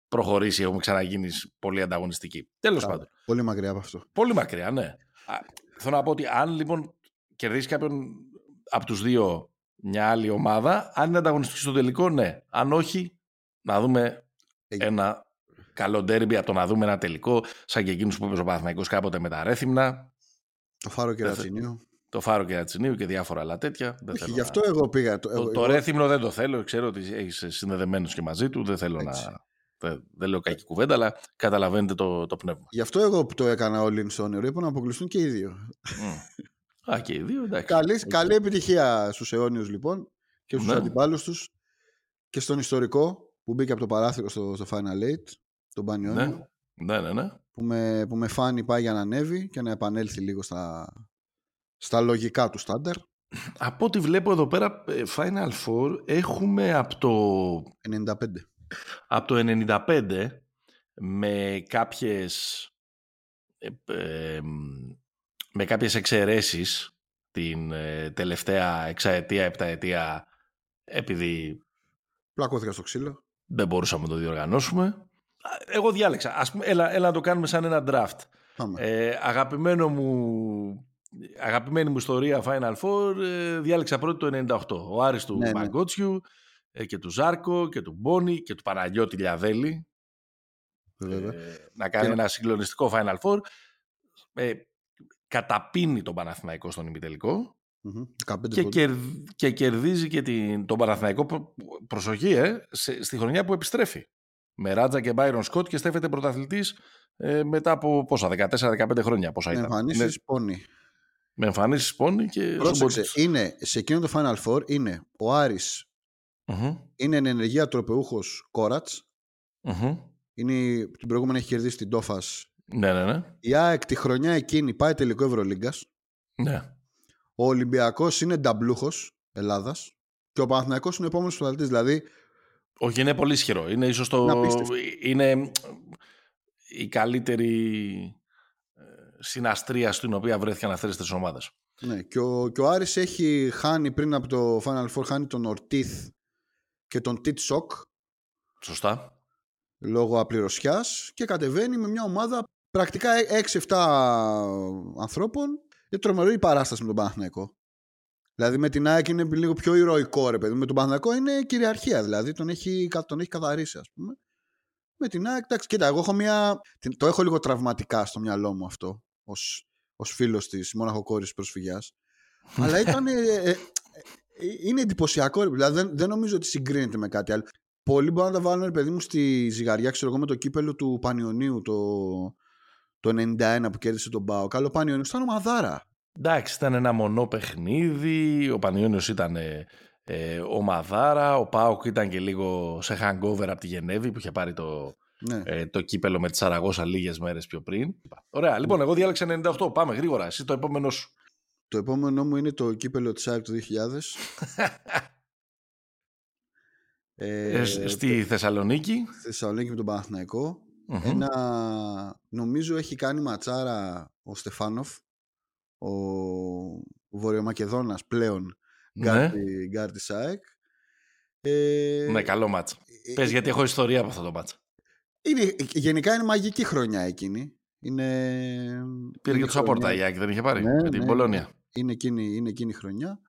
προχωρήσει, έχουμε ξαναγίνει πολύ ανταγωνιστικοί. Τέλος πάντων. Πολύ μακριά από αυτό. Πολύ μακριά, ναι. θέλω να πω ότι αν λοιπόν κερδίσει κάποιον από τους δύο μια άλλη ομάδα, αν είναι ανταγωνιστική στο τελικό, ναι. Αν όχι, να δούμε ένα καλό ντέρμπι από το να δούμε ένα τελικό, σαν και εκείνου που είπε ο Παναθυναϊκό κάποτε με τα Ρέθυμνα. Το Φάρο και Ρατσινίου. Το Φάρο και Ρατσινίου και διάφορα άλλα τέτοια. Δεν Όχι, γι' αυτό εγώ πήγα. Το, το, το Ρέθυμνο δεν το θέλω. Ξέρω ότι έχεις συνδεδεμένο και μαζί του. Δεν θέλω να. Δεν, δεν λέω κακή κουβέντα, αλλά καταλαβαίνετε το, το πνεύμα. Γι' αυτό εγώ που το έκανα όλοι in στο όνειρο, είπα να αποκλειστούν και οι δύο. Α, και οι δύο, εντάξει. Καλή, καλή επιτυχία στους αιώνιους λοιπόν και στους Ναι. αντιπάλους τους και στον ιστορικό που μπήκε από το παράθυρο στο, στο Final Eight, τον Πανιόνιο, Ναι, ναι, ναι. ναι. που, με, που με φάνη πάει για να ανέβει και να επανέλθει λίγο στα, στα λογικά του στάνταρ. Από ό,τι βλέπω εδώ πέρα, ε, Final Four έχουμε από το, 95. από το 95 με κάποιες ε, ε, με κάποιες εξαιρέσεις την ε, τελευταία εξαετία, επταετία επειδή Πλακώθηκα στο ξύλο. Δεν μπορούσαμε να το διοργανώσουμε. Α, Εγώ διάλεξα. Ας πούμε, έλα, έλα να το κάνουμε σαν ένα draft. Πάμε. Ε, αγαπημένο μου, αγαπημένη μου ιστορία Final Four ε, διάλεξα πρώτη το 98. Ο Άρης του Ναι, ναι. Μαγκότσιου ε, και του Ζάρκο και του Μπόνι και του Παναγιώτη Λιαδέλη Βέβαια. ε, να κάνει Και- ένα συγκλονιστικό Final Four. Ε, καταπίνει τον Παναθηναϊκό στον ημιτελικό Μμμ. 15 και, πόντους. κερδ- και κερδίζει και την, τον Παναθηναϊκό προ- προσοχή ε, σε- στη χρονιά που επιστρέφει. Με Ράτζα και Μπάιρον Σκότ και στέφεται πρωταθλητής ε, μετά από πόσα, 14-15 χρόνια πόσα Με ήταν. εμφανίσεις πόνοι. Ναι, με εμφανίσεις πόνοι και... Πρόσεξε, στον είναι, σε εκείνο το Final Four είναι ο Άρης Μμμ, είναι εν ενεργεία τροπεούχος Κόρατς. μμμ. Είναι, την προηγούμενη έχει κερδίσει την Τόφας. Ναι, ναι, ναι. Η ΑΕΚ τη χρονιά εκείνη πάει τελικό Ευρωλίγκας. ναι. Ο Ολυμπιακός είναι νταμπλούχος Ελλάδας. Και ο Παναθηναϊκός είναι ο επόμενος πρωταθλητής. Δηλαδή, Όχι, είναι πολύ ισχυρό. Είναι ίσως Είναι το... απίστευτο. Είναι η καλύτερη ε, συναστρία στην οποία βρέθηκαν αυτές τις τρεις ομάδες. ναι, και, ο, και ο Άρης έχει χάνει πριν από το Final Four χάνει τον Ορτίθ και τον Τιτ Σοκ Σωστά. λόγω απληρωσιάς και κατεβαίνει με μια ομάδα πρακτικά 6-7 ανθρώπων. Είναι τρομερή η παράσταση με τον Παναθηναϊκό. Δηλαδή με την ΑΕΚ είναι λίγο πιο ηρωικό ρε παιδί. μου. Με τον Παναθηναϊκό είναι κυριαρχία δηλαδή. Τον έχει, τον έχει καθαρίσει ας πούμε. Με την ΑΕΚ, εντάξει, κοίτα, εγώ έχω μια. την- Το έχω λίγο τραυματικά στο μυαλό μου αυτό ως, ως φίλος της μοναχοκόρης προσφυγιάς. Αλλά ήταν. ε, ε, ε, είναι εντυπωσιακό, ρε, δηλαδή δεν, δεν νομίζω ότι συγκρίνεται με κάτι άλλο. Πολλοί μπορούν να τα βάλουν, ρε παιδί μου, στη ζυγαριά, ξέρω εγώ, με το κύπελο του Πανιωνίου το, το 91 που κέρδισε τον Πάο. Καλό Πανιωνίου ήταν ομαδάρα. Εντάξει, ήταν ένα μονό παιχνίδι. Ο Πανιόνιος ήταν ε, ε, ομαδάρα. Ο Πάοκ ήταν και λίγο σε hangover από τη Γενέβη που είχε πάρει το, Ναι. ε, το κύπελο με τη Σαραγώσα λίγες μέρες πιο πριν. Ωραία, λοιπόν, εγώ διάλεξα 98. Πάμε γρήγορα. Εσύ το επόμενο σου. Το επόμενό μου είναι το κύπελο της ΑΕΚ του 2000. Ε, ε, σ- στη Θεσσαλονίκη. στη Θεσσαλονίκη με τον Παναθηναϊκό. Μμμ. Ένα, νομίζω έχει κάνει ματσάρα ο Στεφάνοφ, ο, ο Βορειομακεδόνας πλέον Ναι. γκάρτη, γκάρτη ΣΑΕΚ. Ε, Ναι, καλό μάτς. ε, Πες ε, γιατί έχω ιστορία από αυτό το μάτς. είναι, γενικά είναι μαγική χρονιά εκείνη. Είναι, Πήρε είναι και το Σαπόρτα χρονιά- η Άκη, δεν είχε πάρει. Ναι, με την ναι, Πολώνια. Είναι εκείνη, είναι εκείνη η χρονιά.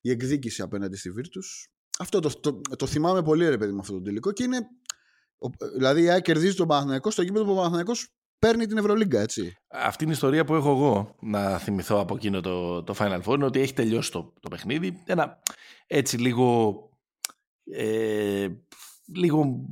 Η εκδίκηση απέναντι στη Βίρτους. Αυτό το, το, το θυμάμαι πολύ ρε παιδί με αυτό το τελικό και είναι... ο- δηλαδή η ΑΕΚ κερδίζει τον Παναθηναϊκό στο κήπεδο που ο Παναθηναϊκός παίρνει την Ευρωλίγκα, έτσι. Αυτή είναι η ιστορία που έχω εγώ να θυμηθώ από εκείνο το, το Final Four είναι ότι έχει τελειώσει το, το παιχνίδι. Ένα έτσι λίγο. Ε, λίγο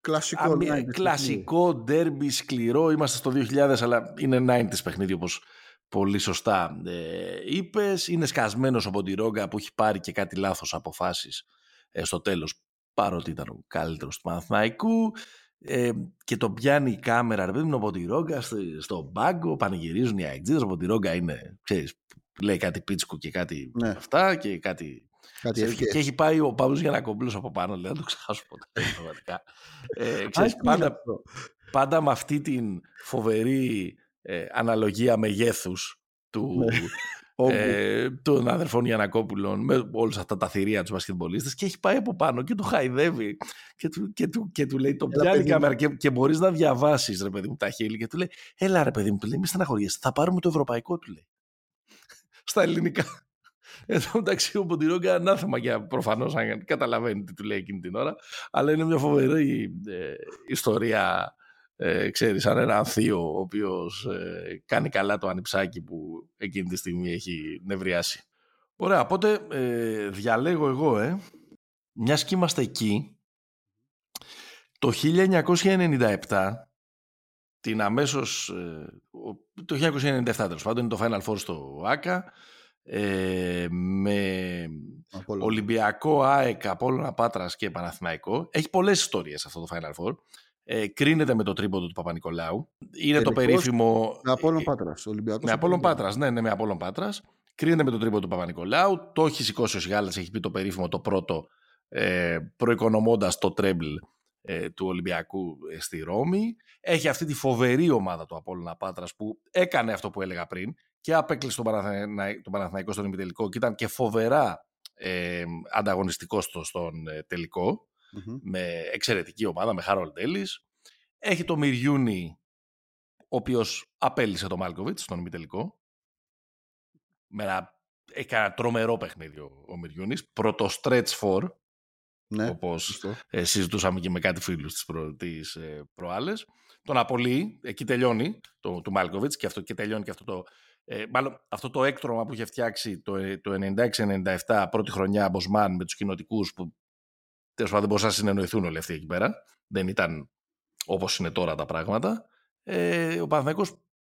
Κλασικό. αμυ- 90s κλασικό ντέρμπι σκληρό. Είμαστε στο 2000, αλλά είναι 90s παιχνίδι όπως πολύ σωστά ε, είπες. Είναι σκασμένος από τη Ρόγκα που έχει πάρει και κάτι λάθος αποφάσεις ε, στο τέλος παρότι ήταν ο καλύτερος του Παναθηναϊκού ε, και το πιάνει η κάμερα ρε παιδί μου από τη Ρόγκα στο, στο μπάγκο, πανηγυρίζουν οι αεξίδες από τη Ρόγκα είναι, ξέρεις, λέει κάτι πίτσκου και κάτι Ναι. αυτά και κάτι Κάτι Ξέρεις, ευχές. και έχει πάει ο Παύλος Γιανακόπουλος από πάνω, λέει, να το ξεχάσω ποτέ, πραγματικά. Ε, Α, ξέρεις, είναι πάντα, αυτό. πάντα με αυτή την φοβερή ε, αναλογία μεγέθους του, Ναι. Όγκου. Ε, των αδερφών Γιανακόπουλων με όλους αυτά τα θηρία τους μπασκετμπολίστες και έχει πάει από πάνω και το χαϊδεύει και του, και του, και του λέει το Έλα, πιάνει η παιδί μου. κάμερα και, και μπορείς να διαβάσεις ρε παιδί μου τα χείλη και του λέει έλα ρε παιδί μου, του λέει μη στεναχωριέσαι, θα πάρουμε το ευρωπαϊκό του λέει στα ελληνικά εδώ μεταξύ ο Ποντιρόγκα ανάθεμα για προφανώς αν καταλαβαίνει τι του λέει εκείνη την ώρα. Αλλά είναι μια φοβερή ε, ιστορία, ε, ξέρεις, σαν ένα θείο ο οποίος ε, κάνει καλά το ανιψάκι που εκείνη τη στιγμή έχει νευριάσει. Ωραία, οπότε ε, διαλέγω εγώ, ε, μιας και είμαστε εκεί Το 1997, την αμέσως, ε, το 1997 τέλος πάντων, είναι το Final Four στο ΆΚΑ, ε, με Ολυμπιακό, ΑΕΚ, Απόλλωνα Πάτρας και Παναθηναϊκό. Έχει πολλές ιστορίες αυτό το Final Four. Ε, κρίνεται με το τρίποντο του Παπα-Νικολάου. Είναι το περίφημο... Με Απόλλων Πάτρας. Ολυμπιακός με Απόλλων Πάτρας, ναι, ναι, με Απόλλων Πάτρας. Κρίνεται με το τρίποντο του Παπα-Νικολάου. Το έχει σηκώσει ο Σιγάλας, έχει πει το περίφημο το πρώτο, ε, προοικονομώντας το τρέμπλ ε, του Ολυμπιακού ε, στη Ρώμη. Έχει αυτή τη φοβερή ομάδα του Απόλλωνα Πάτρας που έκανε αυτό που έλεγα πριν και απέκλεισε τον, Παναθηναϊκό, τον Παναθηναϊκό στον ημιτελικό και ήταν και φοβερά ε, ανταγωνιστικός στο, στον ε, τελικο με εξαιρετική ομάδα, με Χάρολ Ντέλης. Έχει το Μυριούνι, ο οποίος απέλησε τον Μάλκοβιτς στον ημιτελικό. Με ένα, έχει ένα τρομερό παιχνίδι ο, ο Μυριούνις. Πρώτο stretch for, ναι, όπως ε, συζητούσαμε και με κάτι φίλους τις, προ, τις ε, προάλλες. Τον Απολύ, εκεί τελειώνει το, του Μάλκοβιτς και, αυτό, και τελειώνει και αυτό το ε, μάλλον αυτό το έκτρωμα που είχε φτιάξει το, ε, το 96-97 πρώτη χρονιά Μποσμάν με τους κοινοτικούς που τέλος πάντων δεν μπορούσαν να συνεννοηθούν όλοι αυτοί εκεί πέρα. Δεν ήταν όπως είναι τώρα τα πράγματα. Ε, ο Παναθηναϊκός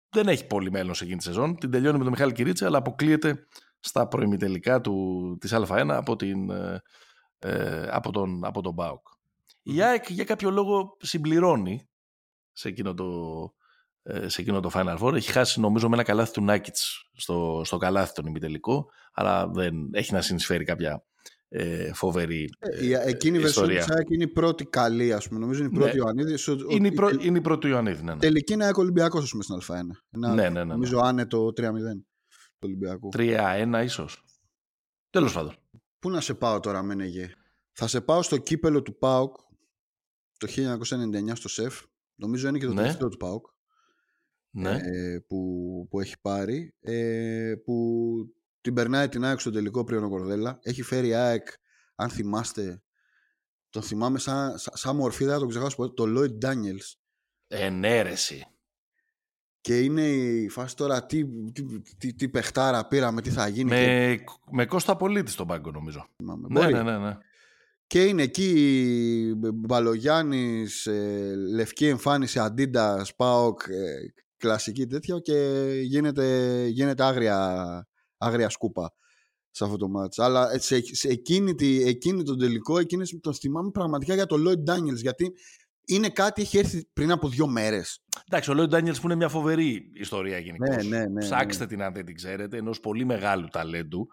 δεν έχει πολύ μέλλον σε εκείνη τη σεζόν. Την τελειώνει με τον Μιχάλη Κυρίτσα, αλλά αποκλείεται στα προημιτελικά του, της Α1 από, την, ε, ε από τον, από τον ΠΑΟΚ. Η ΑΕΚ για κάποιο λόγο συμπληρώνει σε εκείνο το, ε, σε εκείνο το Final Four. Έχει χάσει νομίζω με ένα καλάθι του Νάκητς στο, στο καλάθι τον ημιτελικό, αλλά δεν έχει να συνεισφέρει κάποια ε, φοβερή ε, ε, Εκείνη η ιστορία. είναι η πρώτη καλή, ας πούμε. Νομίζω είναι η πρώτη ναι. Ιωαννίδη. Είναι, η πρω... είναι η πρώτη Ιωαννίδη, ναι. ναι. Τελική είναι Ολυμπιακός, ας πούμε, στην Α1. Ένα, ναι, ναι, ναι, ναι. Νομίζω άνετο 3-0 του Ολυμπιακού. 3-1 ίσως. Τέλος πάντων. Πού να σε πάω τώρα, Μένεγε; Θα σε πάω στο κύπελο του ΠΑΟΚ το 1999 στο ΣΕΦ. Νομίζω είναι και το ναι. τελευταίο του ΠΑΟΚ ναι. ε, που, που έχει πάρει ε, που την περνάει την ΑΕΚ στο τελικό πριν ο Κορδέλα έχει φέρει ΑΕΚ αν θυμάστε τον θυμάμαι σαν, σαν, σαν μορφή δεν το ξεχάσω ποτέ το Lloyd Daniels ενέρεση ναι, και είναι η φάση τώρα τι, τι, τι, τι παιχτάρα πήραμε, τι θα γίνει. Με, και... με Κώστα Πολίτης στον πάγκο νομίζω. Ναι, ναι, ναι, ναι. Και είναι εκεί Μπαλογιάννης, ε, λευκή εμφάνιση, Αντίντα, Πάοκ, ε, κλασική τέτοια και γίνεται, γίνεται άγρια, άγρια σκούπα σε αυτό το μάτς. Αλλά σε, σε εκείνη, τη, εκείνη τον τελικό, εκείνη το θυμάμαι πραγματικά για το Lloyd Daniels, γιατί είναι κάτι έχει έρθει πριν από δύο μέρες. Εντάξει, ο Lloyd Daniels που είναι μια φοβερή ιστορία γενικώς. Ναι, ναι, ναι, Ψάξτε ναι. την αν δεν την ξέρετε, ενός πολύ μεγάλου ταλέντου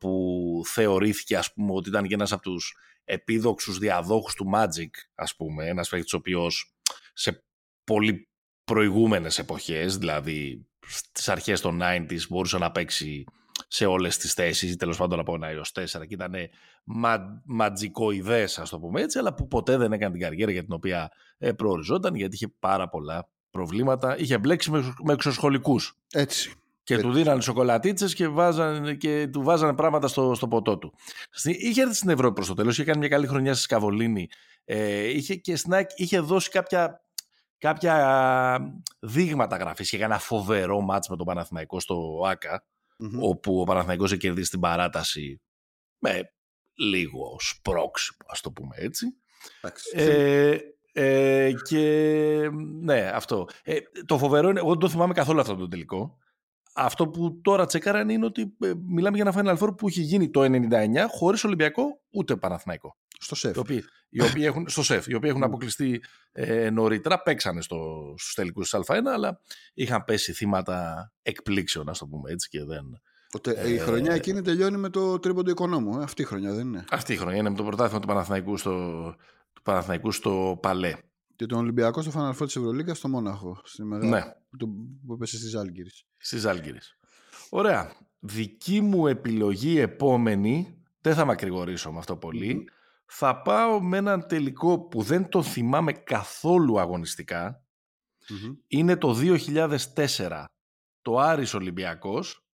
που θεωρήθηκε ας πούμε ότι ήταν και ένας από τους επίδοξους διαδόχους του Magic ας πούμε, ένας παίκτης ο οποίος σε πολύ προηγούμενες εποχές, δηλαδή στις αρχές των 90s μπορούσε να παίξει σε όλες τις θέσεις ή τέλος πάντων από ένα έως τέσσερα και ήταν μα, ματζικοειδές ας το πούμε έτσι αλλά που ποτέ δεν έκανε την καριέρα για την οποία ε, προοριζόταν γιατί είχε πάρα πολλά προβλήματα είχε μπλέξει με, με εξωσχολικούς έτσι και έτσι. του δίνανε σοκολατίτσες και, βάζανε, και του βάζανε πράγματα στο, στο ποτό του. Είχε έρθει στην Ευρώπη προς το τέλος, είχε κάνει μια καλή χρονιά στη Σκαβολίνη. Ε, είχε και στην είχε δώσει κάποια κάποια δείγματα γραφής και ένα φοβερό μάτς με τον Παναθηναϊκό στο ΑΚΑ όπου ο Παναθηναϊκός έχει κερδίσει την παράταση με λίγο σπρώξιμο ας το πούμε έτσι. Ε, ε, και ναι αυτό. Ε, το φοβερό είναι, εγώ δεν το θυμάμαι καθόλου αυτό το τελικό αυτό που τώρα τσεκάραν είναι ότι ε, μιλάμε για ένα Final Four που έχει γίνει το 99 χωρίς Ολυμπιακό ούτε Παναθηναϊκό στο ΣΕΦ. Οι οποίοι, έχουν, στο ΣΕΦ, οι οποίοι έχουν αποκλειστεί ε, νωρίτερα, παίξανε στο, στους τελικούς της Α1, αλλά είχαν πέσει θύματα εκπλήξεων, ας το πούμε έτσι, και δεν... Ε, η χρονιά εκείνη τελειώνει με το τρίποντο οικονόμου. Ε, αυτή η χρονιά δεν είναι. Αυτή η χρονιά είναι με το πρωτάθλημα του Παναθηναϊκού στο, του Παναθηναϊκού στο Παλέ. Και τον Ολυμπιακό στο Final Four της Ευρωλίγκας στο Μόναχο. Στη μεγάλη, ναι. Που, που έπεσε στις Άλγηρες. Στις Άλγηρες. Ωραία. Δική μου επιλογή επόμενη, δεν θα μακρηγορήσω με αυτό θα πάω με έναν τελικό που δεν το θυμάμαι καθόλου Είναι το 2004 το Άρης Ολυμπιακός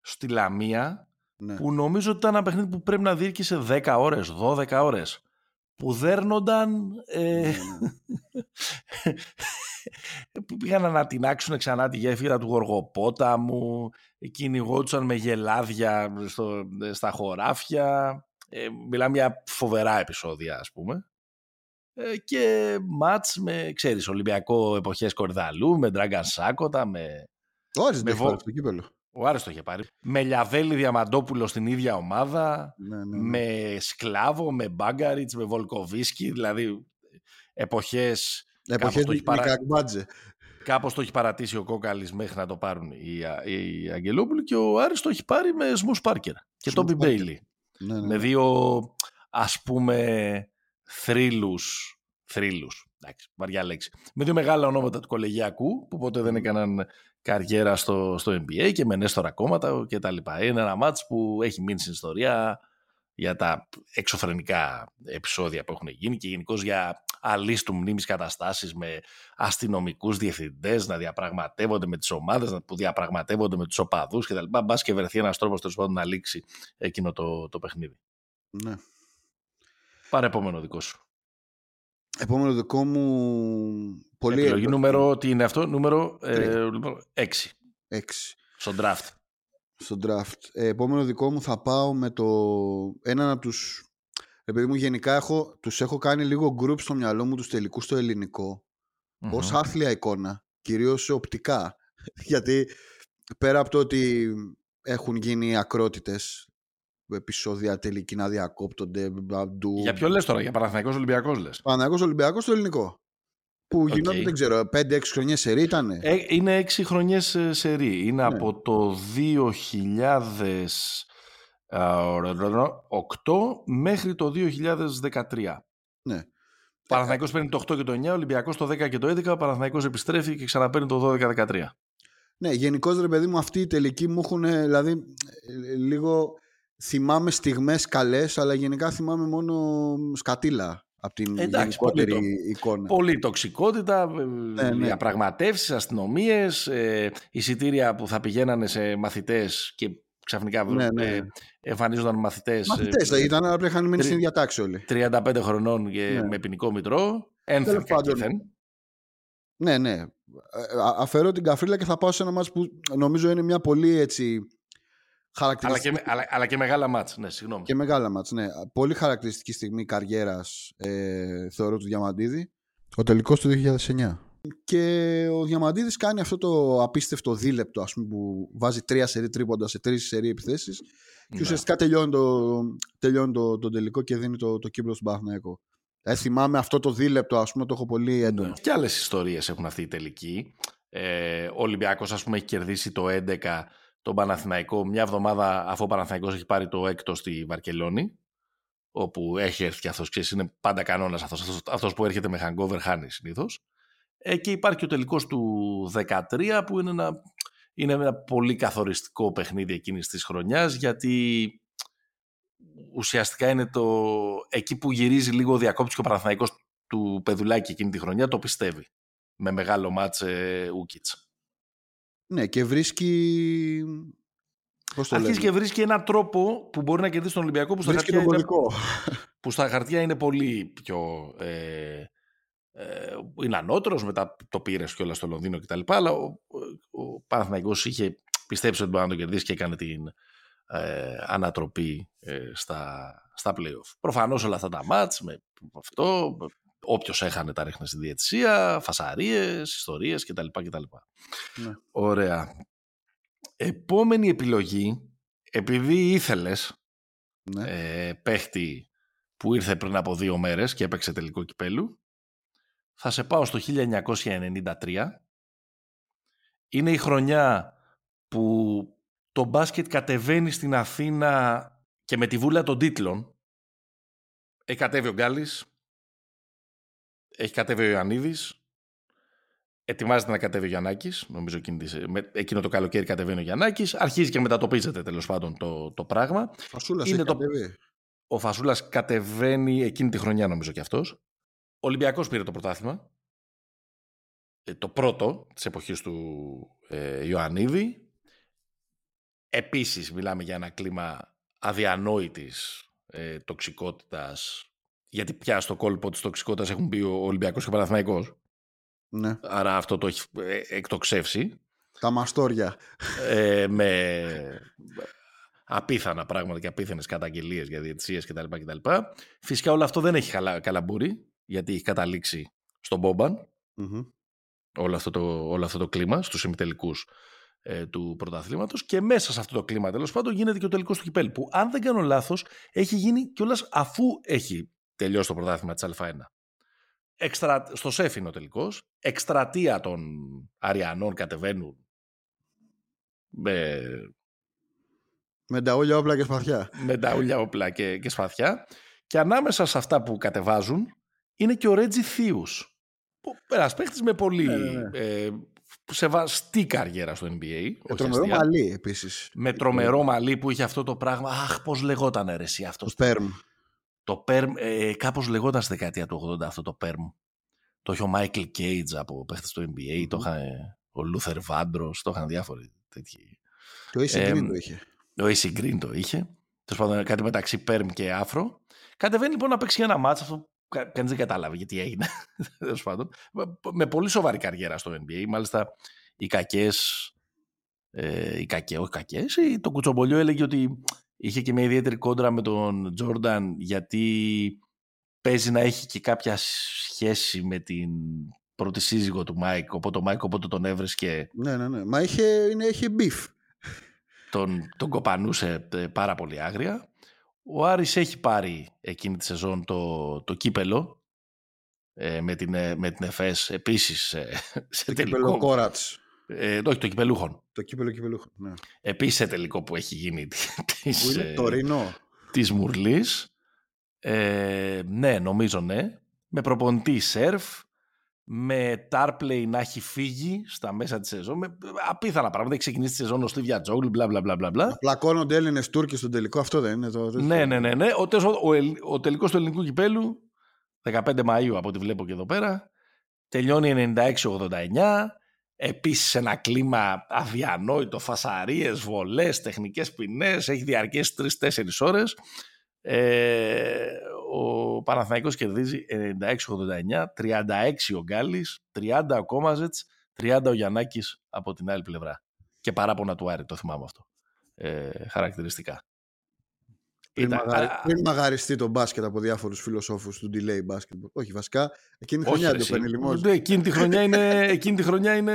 στη Λαμία ναι. που νομίζω ότι ήταν ένα παιχνίδι που πρέπει να διήρκησε 10 ώρες, 12 ώρες που δέρνονταν ε, ναι, ναι. που πήγαν να ανατινάξουν ξανά τη γέφυρα του Γοργοπόταμου κυνηγόντουσαν με γελάδια στο, στα χωράφια ε, μιλάμε για φοβερά επεισόδια, ας πούμε. ε, και μάτς με, ξέρεις, Ολυμπιακό εποχές Κορδαλού, με Ντράγκαν Σάκοτα, με... Ο Άρης δεν βο... στο κύπελο. Ο Άρης το είχε πάρει. Με Λιαβέλη Διαμαντόπουλο στην ίδια ομάδα, Ναι, ναι, ναι. με Σκλάβο, με Μπάγκαριτς, με Βολκοβίσκι, δηλαδή εποχές... Εποχές κάπως το έχει παρα- Μικακμπάτζε. Κάπως το έχει παρατήσει ο Κόκαλης μέχρι να το πάρουν οι, οι Αγγελόπουλοι και ο Άρης το έχει πάρει με Σμους Πάρκερ και Smuts τον Parker. Μπέιλι. Ναι, ναι. Με δύο ας πούμε θρύλους, θρύλους, εντάξει, βαριά λέξη. Με δύο μεγάλα ονόματα του κολεγιακού που ποτέ δεν έκαναν καριέρα στο, στο NBA και με νέστορα κόμματα και τα λοιπά. Είναι ένα μάτς που έχει μείνει στην ιστορία για τα εξωφρενικά επεισόδια που έχουν γίνει και γενικώς για αλίστου μνήμης καταστάσεις με αστυνομικούς διευθυντές να διαπραγματεύονται με τις ομάδες, να- που διαπραγματεύονται με τους οπαδούς και τα λοιπά. Μπας και βρεθεί ένας τρόπος τέλος πάντων να λήξει εκείνο το, το παιχνίδι. ναι. Πάρε επόμενο δικό σου. Επόμενο δικό μου. Πολύ Επιλογή έντονο. νούμερο, τι είναι αυτό, νούμερο, ε, Τρία. νούμερο 6 Έξι. στο draft. στο draft. Ε, επόμενο δικό μου θα πάω με το έναν από τους επειδή μου γενικά έχω, τους έχω κάνει λίγο group στο μυαλό μου τους τελικούς στο ελληνικό Μμμ. ως άθλια εικόνα, κυρίως οπτικά γιατί πέρα από το ότι έχουν γίνει ακρότητες επεισόδια τελικοί να διακόπτονται παντού. Για ποιο λες τώρα, για Παναθηναϊκός Ολυμπιακός λες; Παναθηναϊκός Ολυμπιακός στο ελληνικό που Οκ. γινόταν δεν ξέρω 5-6 χρονιές σερί ήτανε Ε, είναι έξι χρονιές ε, σερί. Είναι Ναι. από το 2008 μέχρι το 2013. ναι. Ο Παναθηναϊκός παίρνει το 8 και το 9, ο Ολυμπιακός το 10 και το 11, ο Παναθηναϊκός επιστρέφει και ξαναπαίρνει το 12-13. Ναι, γενικώς ρε παιδί μου, αυτοί οι τελικοί μου έχουν δηλαδή ε, λίγο. Θυμάμαι στιγμές καλές, αλλά γενικά θυμάμαι μόνο σκατήλα από την Εντάξει, γενικότερη πολύ εικόνα. Πολύ τοξικότητα, Ναι, ναι. διαπραγματεύσεις, αστυνομίες, ε, εισιτήρια που θα πηγαίνανε σε μαθητές και ξαφνικά Ναι, ναι. ε, εμφανίζονταν μαθητές, Μαθητές ε, θα ήταν, αλλά πρέπει να είχαν μείνει τρι- στην ίδια τάξη όλοι. 35 χρονών και Ναι. με ποινικό μητρό. Ένθεν Τέλος πάντων. κακήθεν. Ναι, ναι. Ε, α- αφαιρώ την καφρίλα και θα πάω σε ένα μάτς που νομίζω είναι μια πολύ έτσι Αλλά και, χαρακτηριστική με- αλλά, αλλά και μεγάλα μάτς. Ναι, συγγνώμη. και μεγάλα μάτς, ναι. Πολύ χαρακτηριστική στιγμή καριέρας ε, θεωρώ του Διαμαντίδη. Ο τελικός του 2009. Και ο Διαμαντίδης κάνει αυτό το απίστευτο δίλεπτο ας πούμε, που βάζει τρία σερή τρίποντα σε τρεις σερή επιθέσεις και Ναι. ουσιαστικά τελειώνει το, τελειώνει το, το τελικό και δίνει το, το κύπλο στον Παναθηναϊκό. Ε, θυμάμαι αυτό το δίλεπτο, ας πούμε, το έχω πολύ έντονο. Ναι. Και άλλες ιστορίες έχουν αυτή η τελική. Ε, ο Ολυμπιακός ας πούμε έχει κερδίσει το 11 τον Παναθηναϊκό μια εβδομάδα αφού ο Παναθηναϊκός έχει πάρει το έκτο στη Βαρκελόνη όπου έχει έρθει και αυτός, ξέρεις, είναι πάντα κανόνας αυτός, αυτός, αυτός που έρχεται με hangover χάνει συνήθως. Ε, και υπάρχει και ο τελικός του 13 που είναι ένα, είναι ένα πολύ καθοριστικό παιχνίδι εκείνης της χρονιάς γιατί ουσιαστικά είναι το εκεί που γυρίζει λίγο ο διακόπτης και ο Παναθηναϊκός του Πεδουλάκη εκείνη τη χρονιά το πιστεύει με μεγάλο μάτς ε, Ούκιτς. Ναι, και βρίσκει. Πώς το Αρχίζει λένε; και βρίσκει έναν τρόπο που μπορεί να κερδίσει τον Ολυμπιακό που στα, Βρίσκει χαρτιά τον είναι, κωδικό. που στα χαρτιά είναι πολύ πιο... Ε, ε, είναι ανώτερος, μετά το πήρες κιόλας στο Λονδίνο κτλ. Αλλά ο, ο, ο Παναθηναϊκός είχε πιστέψει ότι μπορεί να το κερδίσει και έκανε την ε, ανατροπή ε, στα, στα play-off. Προφανώς όλα αυτά τα μάτς με αυτό, όποιος έχανε τα ρίχνε στη διαιτησία, φασαρίες, ιστορίες κτλ. κτλ. Ναι. Ωραία. Επόμενη επιλογή, επειδή ήθελες Ναι. ε, παίχτη που ήρθε πριν από δύο μέρες και έπαιξε τελικό κυπέλου, θα σε πάω στο 1993. Είναι η χρονιά που το μπάσκετ κατεβαίνει στην Αθήνα και με τη βούλα των τίτλων. Έχει κατέβει ο Γκάλης, έχει κατέβει ο Ιωαννίδης, ετοιμάζεται να κατέβει ο Γιαννάκης, νομίζω εκείνη της- με- εκείνο το καλοκαίρι κατεβαίνει ο Γιαννάκης, αρχίζει και μετατοπίζεται τέλος πάντων το, το πράγμα. Φασούλας είναι έχει το- κατέβει. Ο Φασούλας κατεβαίνει εκείνη τη χρονιά νομίζω και αυτός. Ο Ολυμπιακός πήρε το πρωτάθλημα. Ε, το πρώτο της εποχής του ε, Ιωαννίδη. Επίσης μιλάμε για ένα κλίμα αδιανόητης ε, τοξικότητας γιατί πια στο κόλπο της τοξικότητας έχουν μπει ο Ολυμπιακός και ο Παναθηναϊκός. Ναι. Άρα αυτό το έχει ε, εκτοξεύσει Τα μαστόρια. ε, με απίθανα πράγματα και απίθανες καταγγελίες για διαιτησίες κτλ. κτλ. Φυσικά όλο αυτό δεν έχει καλά, καλαμπούρι γιατί έχει καταλήξει στον μπομπαν όλο, αυτό το, όλο αυτό το κλίμα στους ημιτελικούς ε, του πρωταθλήματος και μέσα σε αυτό το κλίμα τέλος πάντων γίνεται και ο τελικός του κυπέλ που αν δεν κάνω λάθος έχει γίνει κιόλας αφού έχει τελειώσει το πρωτάθλημα της Α1. Εξτρα... Στο ΣΕΦ είναι ο τελικός. Εκστρατεία των Αριανών κατεβαίνουν με... Με τα ούλια όπλα και σπαθιά. Με τα ούλια όπλα και, και σπαθιά. Και ανάμεσα σε αυτά που κατεβάζουν είναι και ο Ρέτζι Θείους. Ένας παίχτης με πολύ ναι, ναι, ναι. Ε, σεβαστή καριέρα στο NBA. Με τρομερό μαλλί επίσης. Με τρομερό μαλλί που είχε αυτό το πράγμα. Αχ, πώς λεγόταν ρε αυτός. Το Πέρμ. Το Πέρμ, ε, κάπως λεγόταν στη δεκαετία του 80 αυτό το Πέρμ. Το είχε ο Μάικλ Κέιτζ από παίχτες του NBA, το είχαν ο Λούθερ Βάντρος, το είχαν διάφοροι τέτοιοι. Το AC Green το είχε. Το AC Green το είχε. Τέλος πάντων, κάτι μεταξύ Πέρμ και afro. Κατεβαίνει λοιπόν να παίξει ένα μάτσο αυτό κανείς δεν κατάλαβε γιατί έγινε. Τέλος πάντων. Με πολύ σοβαρή καριέρα στο NBA. Μάλιστα, οι κακές. Ε, οι κακέ, όχι κακές. Το κουτσομπολιό έλεγε ότι είχε και μια ιδιαίτερη κόντρα με τον Τζόρνταν γιατί παίζει να έχει και κάποια σχέση με την πρώτη σύζυγο του Μάικ. Οπότε ο Μάικ οπότε τον έβρισκε. Ναι, ναι, ναι. Μα είχε, είναι, είχε beef. Τον, τον κοπανούσε ε, πάρα πολύ άγρια. Ο Άρης έχει πάρει εκείνη τη σεζόν το, το κύπελο ε, με, την, ε, με την ΕΦΕΣ επίσης ε, σε το τελικό. Κύπελο Κόρατς. Ε, όχι, το κυπελούχον. Το κύπελο κυπελούχον, ναι. Επίσης σε τελικό που έχει γίνει της, που είναι το Ρινό. της Μουρλής. Ε, ναι, νομίζω ναι. Με προπονητή σερφ, με Τάρπλεϊ να έχει φύγει στα μέσα της σεζόν. Με απίθανα πράγματα. Έχει ξεκινήσει τη σεζόν ο Στίβια Τζόγλου, μπλα μπλα μπλα. μπλα. Πλακώνονται Έλληνες Τούρκοι στον τελικό, αυτό δεν είναι το. Ναι, ναι, ναι. ναι. Ο, ο, ο, ο τελικός του ελληνικού κυπέλου, 15 Μαου από ό,τι βλέπω και εδώ πέρα, τελειώνει 96-89. Επίσης ένα κλίμα αδιανόητο, φασαρίες, βολές, τεχνικές ποινές. Έχει διαρκέσει 3-4 ώρες. Ε, ο Παναθηναϊκός κερδίζει 96-89, 36 ο Γκάλης, 30 ο Κόμαζετς, 30 ο Γιαννάκης από την άλλη πλευρά. Και παράπονα του Άρη, το θυμάμαι αυτό. Ε, χαρακτηριστικά. Πριν, Ήταν... μαγαρι... πριν μαγαριστεί το μπάσκετ από διάφορους φιλοσόφους του delay basketball. Όχι, βασικά εκείνη τη χρονιά το παίρνει Ναι, εκείνη τη χρονιά είναι. εκείνη τη χρονιά είναι...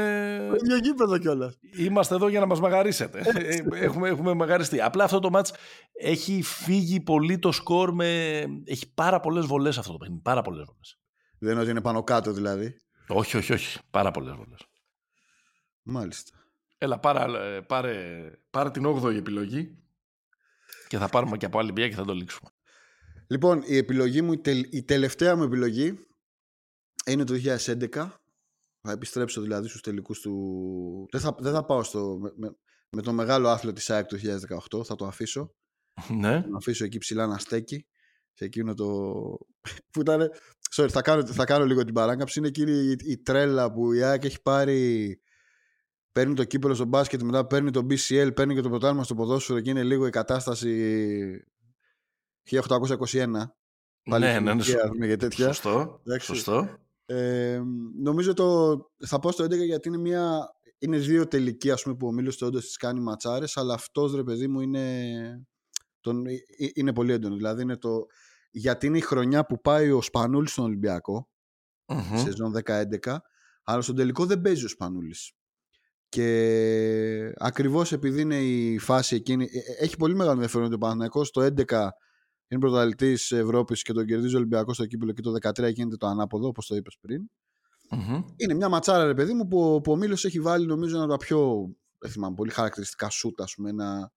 ίδιο γήπεδο κιόλας. Είμαστε εδώ για να μας μαγαρίσετε. Ε, έχουμε, έχουμε μαγαριστεί. Απλά αυτό το match έχει φύγει πολύ το σκορ με. Έχει πάρα πολλές βολές αυτό το παιχνίδι. Πάρα πολλές βολές. Δεν είναι ότι είναι πάνω κάτω δηλαδή. Όχι, όχι, όχι. Πάρα πολλές βολές. Μάλιστα. Έλα, πάρε, πάρε, πάρε την 8η επιλογή και θα πάρουμε και από άλλη μια και θα το λήξουμε. Λοιπόν, η επιλογή μου, η τελευταία μου επιλογή είναι το 2011. Θα επιστρέψω δηλαδή στους τελικούς του... Δεν θα, δεν θα πάω στο, με, με το μεγάλο άθλο της ΑΕΚ του 2018, θα το αφήσω. Ναι. Θα το αφήσω εκεί ψηλά να στέκει. Σε εκείνο το... που ήταν... Sorry, θα κάνω, θα κάνω λίγο την παράκαψη. Είναι εκείνη η, η τρέλα που η ΑΕΚ έχει πάρει παίρνει το κύπελο στο μπάσκετ, μετά παίρνει το BCL, παίρνει και το πρωτάθλημα στο ποδόσφαιρο και είναι λίγο η κατάσταση 1821. Πάλι ναι, ναι, ναι, τέτοια. Σωστό, σωστό. Ε, νομίζω το, θα πω στο 11 γιατί είναι μια είναι δύο τελικοί ας πούμε, που ο Μίλος το όντως τις κάνει ματσάρες αλλά αυτός ρε παιδί μου είναι, τον, ε, ε, είναι πολύ έντονο δηλαδή είναι το, γιατί είναι η χρονιά που πάει ο Σπανούλης στον Ολυμπιακό mm-hmm. σεζόν 10-11 αλλά στον τελικό δεν παίζει ο Σπανούλης και ακριβώς επειδή είναι η φάση εκείνη, ε, ε, έχει πολύ μεγάλο ενδιαφέρον ότι ο Παναθηναϊκός το 11 είναι πρωταθλητής Ευρώπης και τον κερδίζει ο Ολυμπιακός στο κύπελο και το 13 γίνεται το ανάποδο, όπως το είπες πριν. Είναι μια ματσάρα, ρε παιδί μου, που, που ο Μίλος έχει βάλει νομίζω ένα από τα πιο δεν θυμάμαι, πολύ χαρακτηριστικά σούτ, ας πούμε, ένα,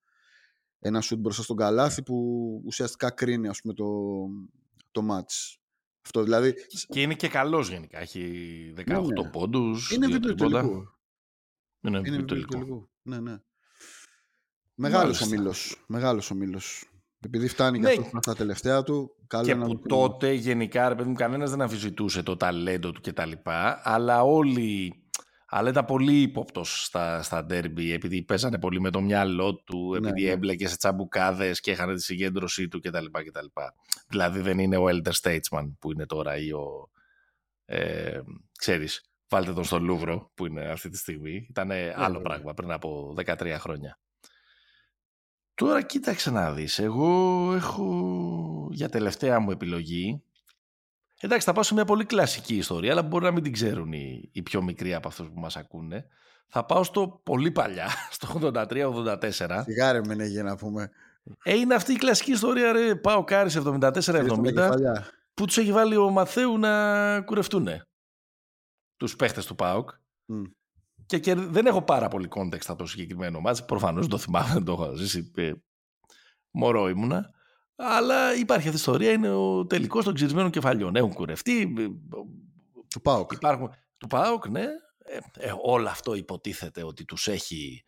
ένα σούτ μπροστά στον καλάθι που ουσιαστικά κρίνει ας πούμε, το, το μάτς. Αυτό δηλαδή... Και είναι και καλός γενικά. Έχει 18 ναι, ναι. πόντους. Είναι βίντεο είναι, είναι τελικό. Ναι, ναι. Μεγάλος ο Μήλος. Μεγάλος ο Μήλος. Επειδή φτάνει ναι. και αυτό στα τελευταία του. Καλό και που τότε γενικά, ρε παιδί μου, κανένας δεν αμφισβητούσε το ταλέντο του κτλ. Αλλά όλοι... Αλλά ήταν πολύ ύποπτος στα, στα ντέρμπι, επειδή παίζανε πολύ με το μυαλό του, ναι, επειδή ναι. έμπλεκε σε τσαμπουκάδες και είχαν τη συγκέντρωσή του κτλ. κτλ. Δηλαδή δεν είναι ο Elder Statesman που είναι τώρα ή ο. Ε, ξέρεις, Βάλτε τον στο Λούβρο που είναι αυτή τη στιγμή. Ήταν ναι, άλλο πράγμα πριν από 13 χρόνια. Τώρα κοίταξε να δεις. Εγώ έχω για τελευταία μου επιλογή Εντάξει, θα πάω σε μια πολύ κλασική ιστορία, αλλά μπορεί να μην την ξέρουν οι, οι πιο μικροί από αυτούς που μας ακούνε. Θα πάω στο πολύ παλιά, στο 83-84. Σιγάρε με ναι, για να πούμε. Ε, είναι αυτή η κλασική ιστορία, ρε. Πάω Κάρις 74-70, που τους έχει βάλει ο Μαθαίου να κουρευτούν. Τους παίχτες του ΠΑΟΚ. Mm. Και, και, δεν έχω πάρα πολύ context από το συγκεκριμένο μάτς. Προφανώς δεν το θυμάμαι, δεν το έχω ζήσει. Ε, μωρό ήμουνα. Αλλά υπάρχει αυτή η ιστορία, είναι ο τελικός των ξυρισμένων κεφαλιών. Έχουν κουρευτεί. Ε, του ΠΑΟΚ. Υπάρχουν, του ΠΑΟΚ, ναι. Ε, ε, όλο αυτό υποτίθεται ότι τους έχει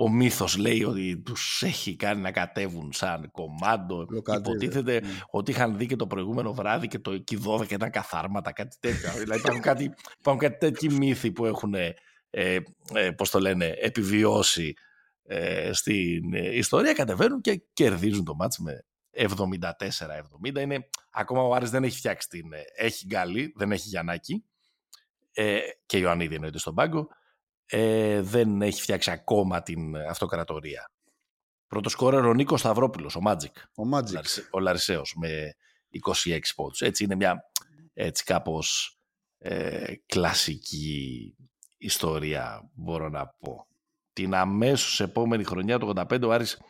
ο μύθος λέει ότι τους έχει κάνει να κατέβουν σαν κομμάντο. Υποτίθεται ναι. ότι είχαν δει και το προηγούμενο βράδυ και το εκεί 12 ήταν καθάρματα, κάτι τέτοιο. δηλαδή υπάρχουν κάτι, υπάρχουν κάτι τέτοιοι μύθοι που έχουν, ε, ε, πώς το λένε, επιβιώσει ε, στην ιστορία. Κατεβαίνουν και κερδίζουν το μάτς με 74-70. Είναι, ακόμα ο Άρης δεν έχει φτιάξει την... Έχει Γκάλι, δεν έχει Γιαννάκη ε, και Ιωαννίδη εννοείται στον πάγκο, ε, δεν έχει φτιάξει ακόμα την αυτοκρατορία. Πρώτο σκόρερ ο Νίκος Σταυρόπουλος, ο Magic. Ο, Magic. ο Λαρισαίος με 26 πόντους. Έτσι είναι μια έτσι κάπως ε, κλασική ιστορία μπορώ να πω. Την αμέσως επόμενη χρονιά, το 85, ο Άρης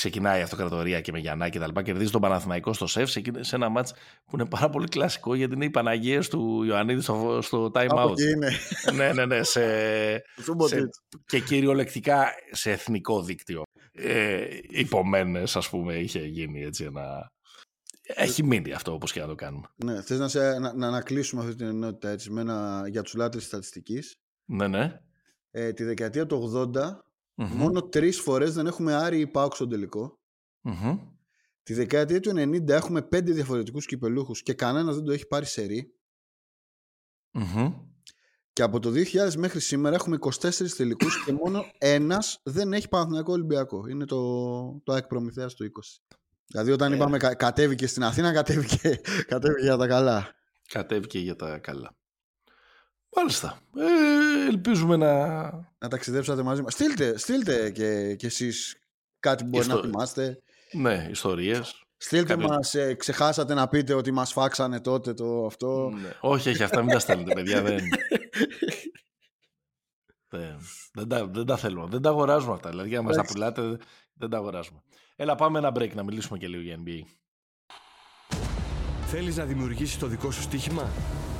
ξεκινάει η αυτοκρατορία και με Γιαννάκη και τα λοιπά. Κερδίζει τον Παναθηναϊκό στο σεφς σε, ένα μάτς που είναι πάρα πολύ κλασικό γιατί είναι οι Παναγίες του Ιωαννίδη στο, στο time out. είναι. ναι, ναι, ναι. Σε, σε, και κυριολεκτικά σε εθνικό δίκτυο. Ε, υπομένες ας πούμε είχε γίνει έτσι ένα... Έχει μείνει αυτό όπως και να το κάνουμε. Ναι, θες να, σε, να, να ανακλείσουμε αυτή την ενότητα έτσι, με ένα, για τους λάτρες στατιστικής. Ναι, ναι. Ε, τη δεκαετία του 80 Mm-hmm. Μόνο τρεις φορές δεν έχουμε Άρη ή Πάουκ στον τελικό. Mm-hmm. Τη δεκαετία του 90 έχουμε πέντε διαφορετικούς κυπελούχους και κανένας δεν το έχει πάρει σε ρη. Mm-hmm. Και από το 2000 μέχρι σήμερα έχουμε 24 τελικούς και μόνο ένας δεν έχει Παναθηναϊκό Ολυμπιακό. Είναι το, το ΑΕΚ Προμηθέας του 20. Δηλαδή όταν ε. είπαμε κατέβηκε στην Αθήνα, κατέβηκε, κατέβηκε για τα καλά. Κατέβηκε για τα καλά. Μάλιστα. Ε, ελπίζουμε να... Να ταξιδέψατε μαζί μας. Στείλτε, στείλτε και, και εσείς κάτι που μπορεί να θυμάστε. Ναι, ιστορίες. Στείλτε Κάποιος... μας, ε, ξεχάσατε να πείτε ότι μας φάξανε τότε το αυτό. Ναι. Όχι, όχι, αυτά μην τα στέλνετε, παιδιά. Δεν... δεν, δεν, τα, δεν τα θέλουμε. Δεν τα αγοράζουμε αυτά. Δηλαδή, αν μας τα πουλάτε, δεν τα αγοράζουμε. Έλα, πάμε ένα break να μιλήσουμε και λίγο για NBA. Θέλεις να δημιουργήσεις το δικό σου στοίχημα;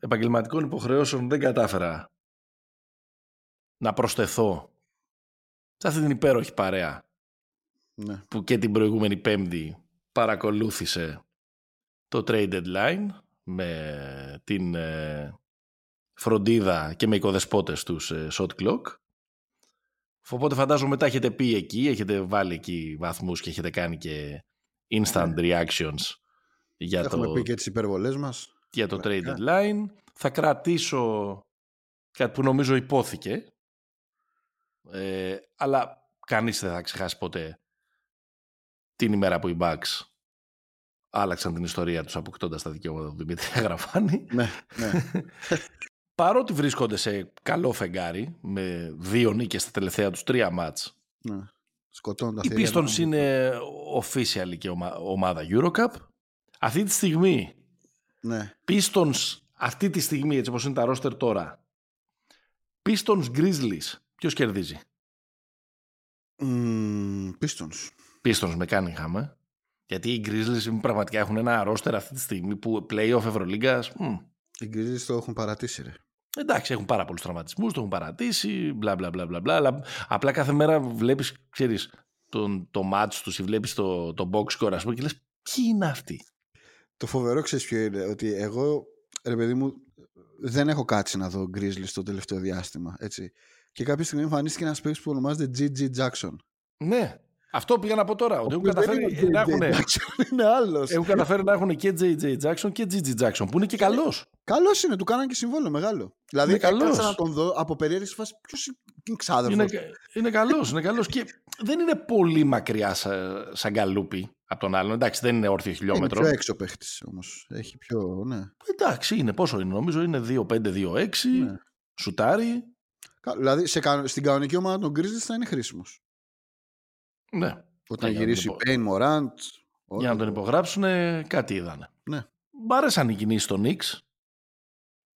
επαγγελματικών υποχρεώσεων δεν κατάφερα να προσθεθώ σε αυτή την υπέροχη παρέα ναι. που και την προηγούμενη πέμπτη παρακολούθησε το trade deadline με την ε, φροντίδα και με οικοδεσπότες τους ε, shot clock. Οπότε φαντάζομαι μετά έχετε πει εκεί, έχετε βάλει εκεί βαθμούς και έχετε κάνει και instant ναι. reactions για Έχουμε το... πει και τις υπερβολές μας για το trade deadline. Θα κρατήσω κάτι που νομίζω υπόθηκε. Ε, αλλά κανείς δεν θα ξεχάσει ποτέ την ημέρα που οι Bucks άλλαξαν την ιστορία τους αποκτώντας τα δικαιώματα του Δημήτρη Αγραφάνη. Ναι, ναι. Παρότι βρίσκονται σε καλό φεγγάρι με δύο νίκες στα τελευταία τους τρία μάτς. Ναι. Οι Pistons είναι official και ομάδα Eurocup. Αυτή τη στιγμή ναι. Pistons αυτή τη στιγμή, έτσι όπως είναι τα roster τώρα, Pistons Grizzlies, ποιος κερδίζει; Mm, Pistons. Pistons με Cunningham, ε. Γιατί οι Grizzlies πραγματικά έχουν ένα roster αυτή τη στιγμή που playoff Ευρωλίγκας. Mm. Οι Grizzlies το έχουν παρατήσει, ρε. Εντάξει, έχουν πάρα πολλούς τραυματισμούς, το έχουν παρατήσει, μπλα μπλα μπλα μπλα. Αλλά απλά κάθε μέρα βλέπεις, ξέρεις, το, το match τους ή βλέπεις το, το box score, ας πούμε, και λες, ποιοι είναι αυτοί; Το φοβερό ξέρεις ποιο είναι, ότι εγώ, ρε παιδί μου, δεν έχω κάτσει να δω Grizzly στο τελευταίο διάστημα, έτσι. Και κάποια στιγμή εμφανίστηκε ένας παίκτης που ονομάζεται GG Jackson. Ναι. Αυτό πήγα να πω τώρα. Ότι έχουν οποίος δεν καταφέρει, είναι ο να JJ έχουν, Jackson, είναι άλλος. έχουν καταφέρει να έχουν και JJ Jackson και GG Jackson που είναι και καλός. Καλός είναι, του κάνανε και συμβόλαιο μεγάλο. Δηλαδή, Είναι καλός. έκατσα να τον δω από περίεργη φάση. Ποιος είναι ξάδερφος. Είναι, είναι καλός. Είναι καλός και δεν είναι πολύ μακριά σαν, σαν γκαλούπι από τον άλλον. Εντάξει, δεν είναι όρθιο Είναι χιλιόμετρο. πιο έξω παίχτης όμως. Έχει πιο. Ναι. Εντάξει, είναι πόσο είναι. Νομίζω είναι 2-5-2-6. Ναι. Σουτάρι. Κα- Δηλαδή σε, κα- στην κανονική ομάδα των Grizzlies θα είναι χρήσιμος. Ναι. Όταν Για να γυρίσει τον υπο- Πέιν Μωράντ. Για να τον υπογράψουν, κάτι είδανε. Ναι. Μ' άρεσαν οι κινήσεις των Knicks.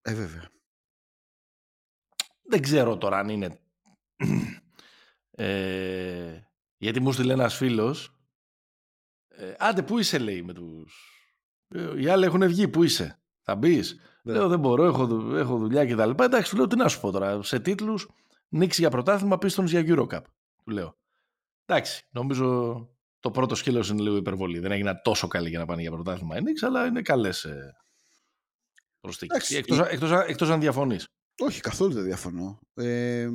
Ε, βέβαια. Δεν ξέρω τώρα αν είναι. ε, γιατί μου στείλε ένας φίλος. Ε, άντε, πού είσαι, λέει με του. Ε, οι άλλοι έχουν βγει, πού είσαι. Θα μπεις; Ναι. Λέω, δεν μπορώ, έχω, δου- έχω δουλειά και τα λοιπά. Εντάξει, του λέω, τι να σου πω τώρα. Σε τίτλους, νίξει για πρωτάθλημα, Πίστονς για Eurocup. Του λέω. Εντάξει, νομίζω το πρώτο σκέλος είναι λίγο υπερβολή. Δεν έγιναν τόσο καλή για να πάνε για πρωτάθλημα οι Knicks, αλλά είναι καλές ε, προσθήκες. Εντάξει, Εκτός, εκτός, εκτός αν διαφωνείς. Όχι, καθόλου δεν διαφωνώ. Ε,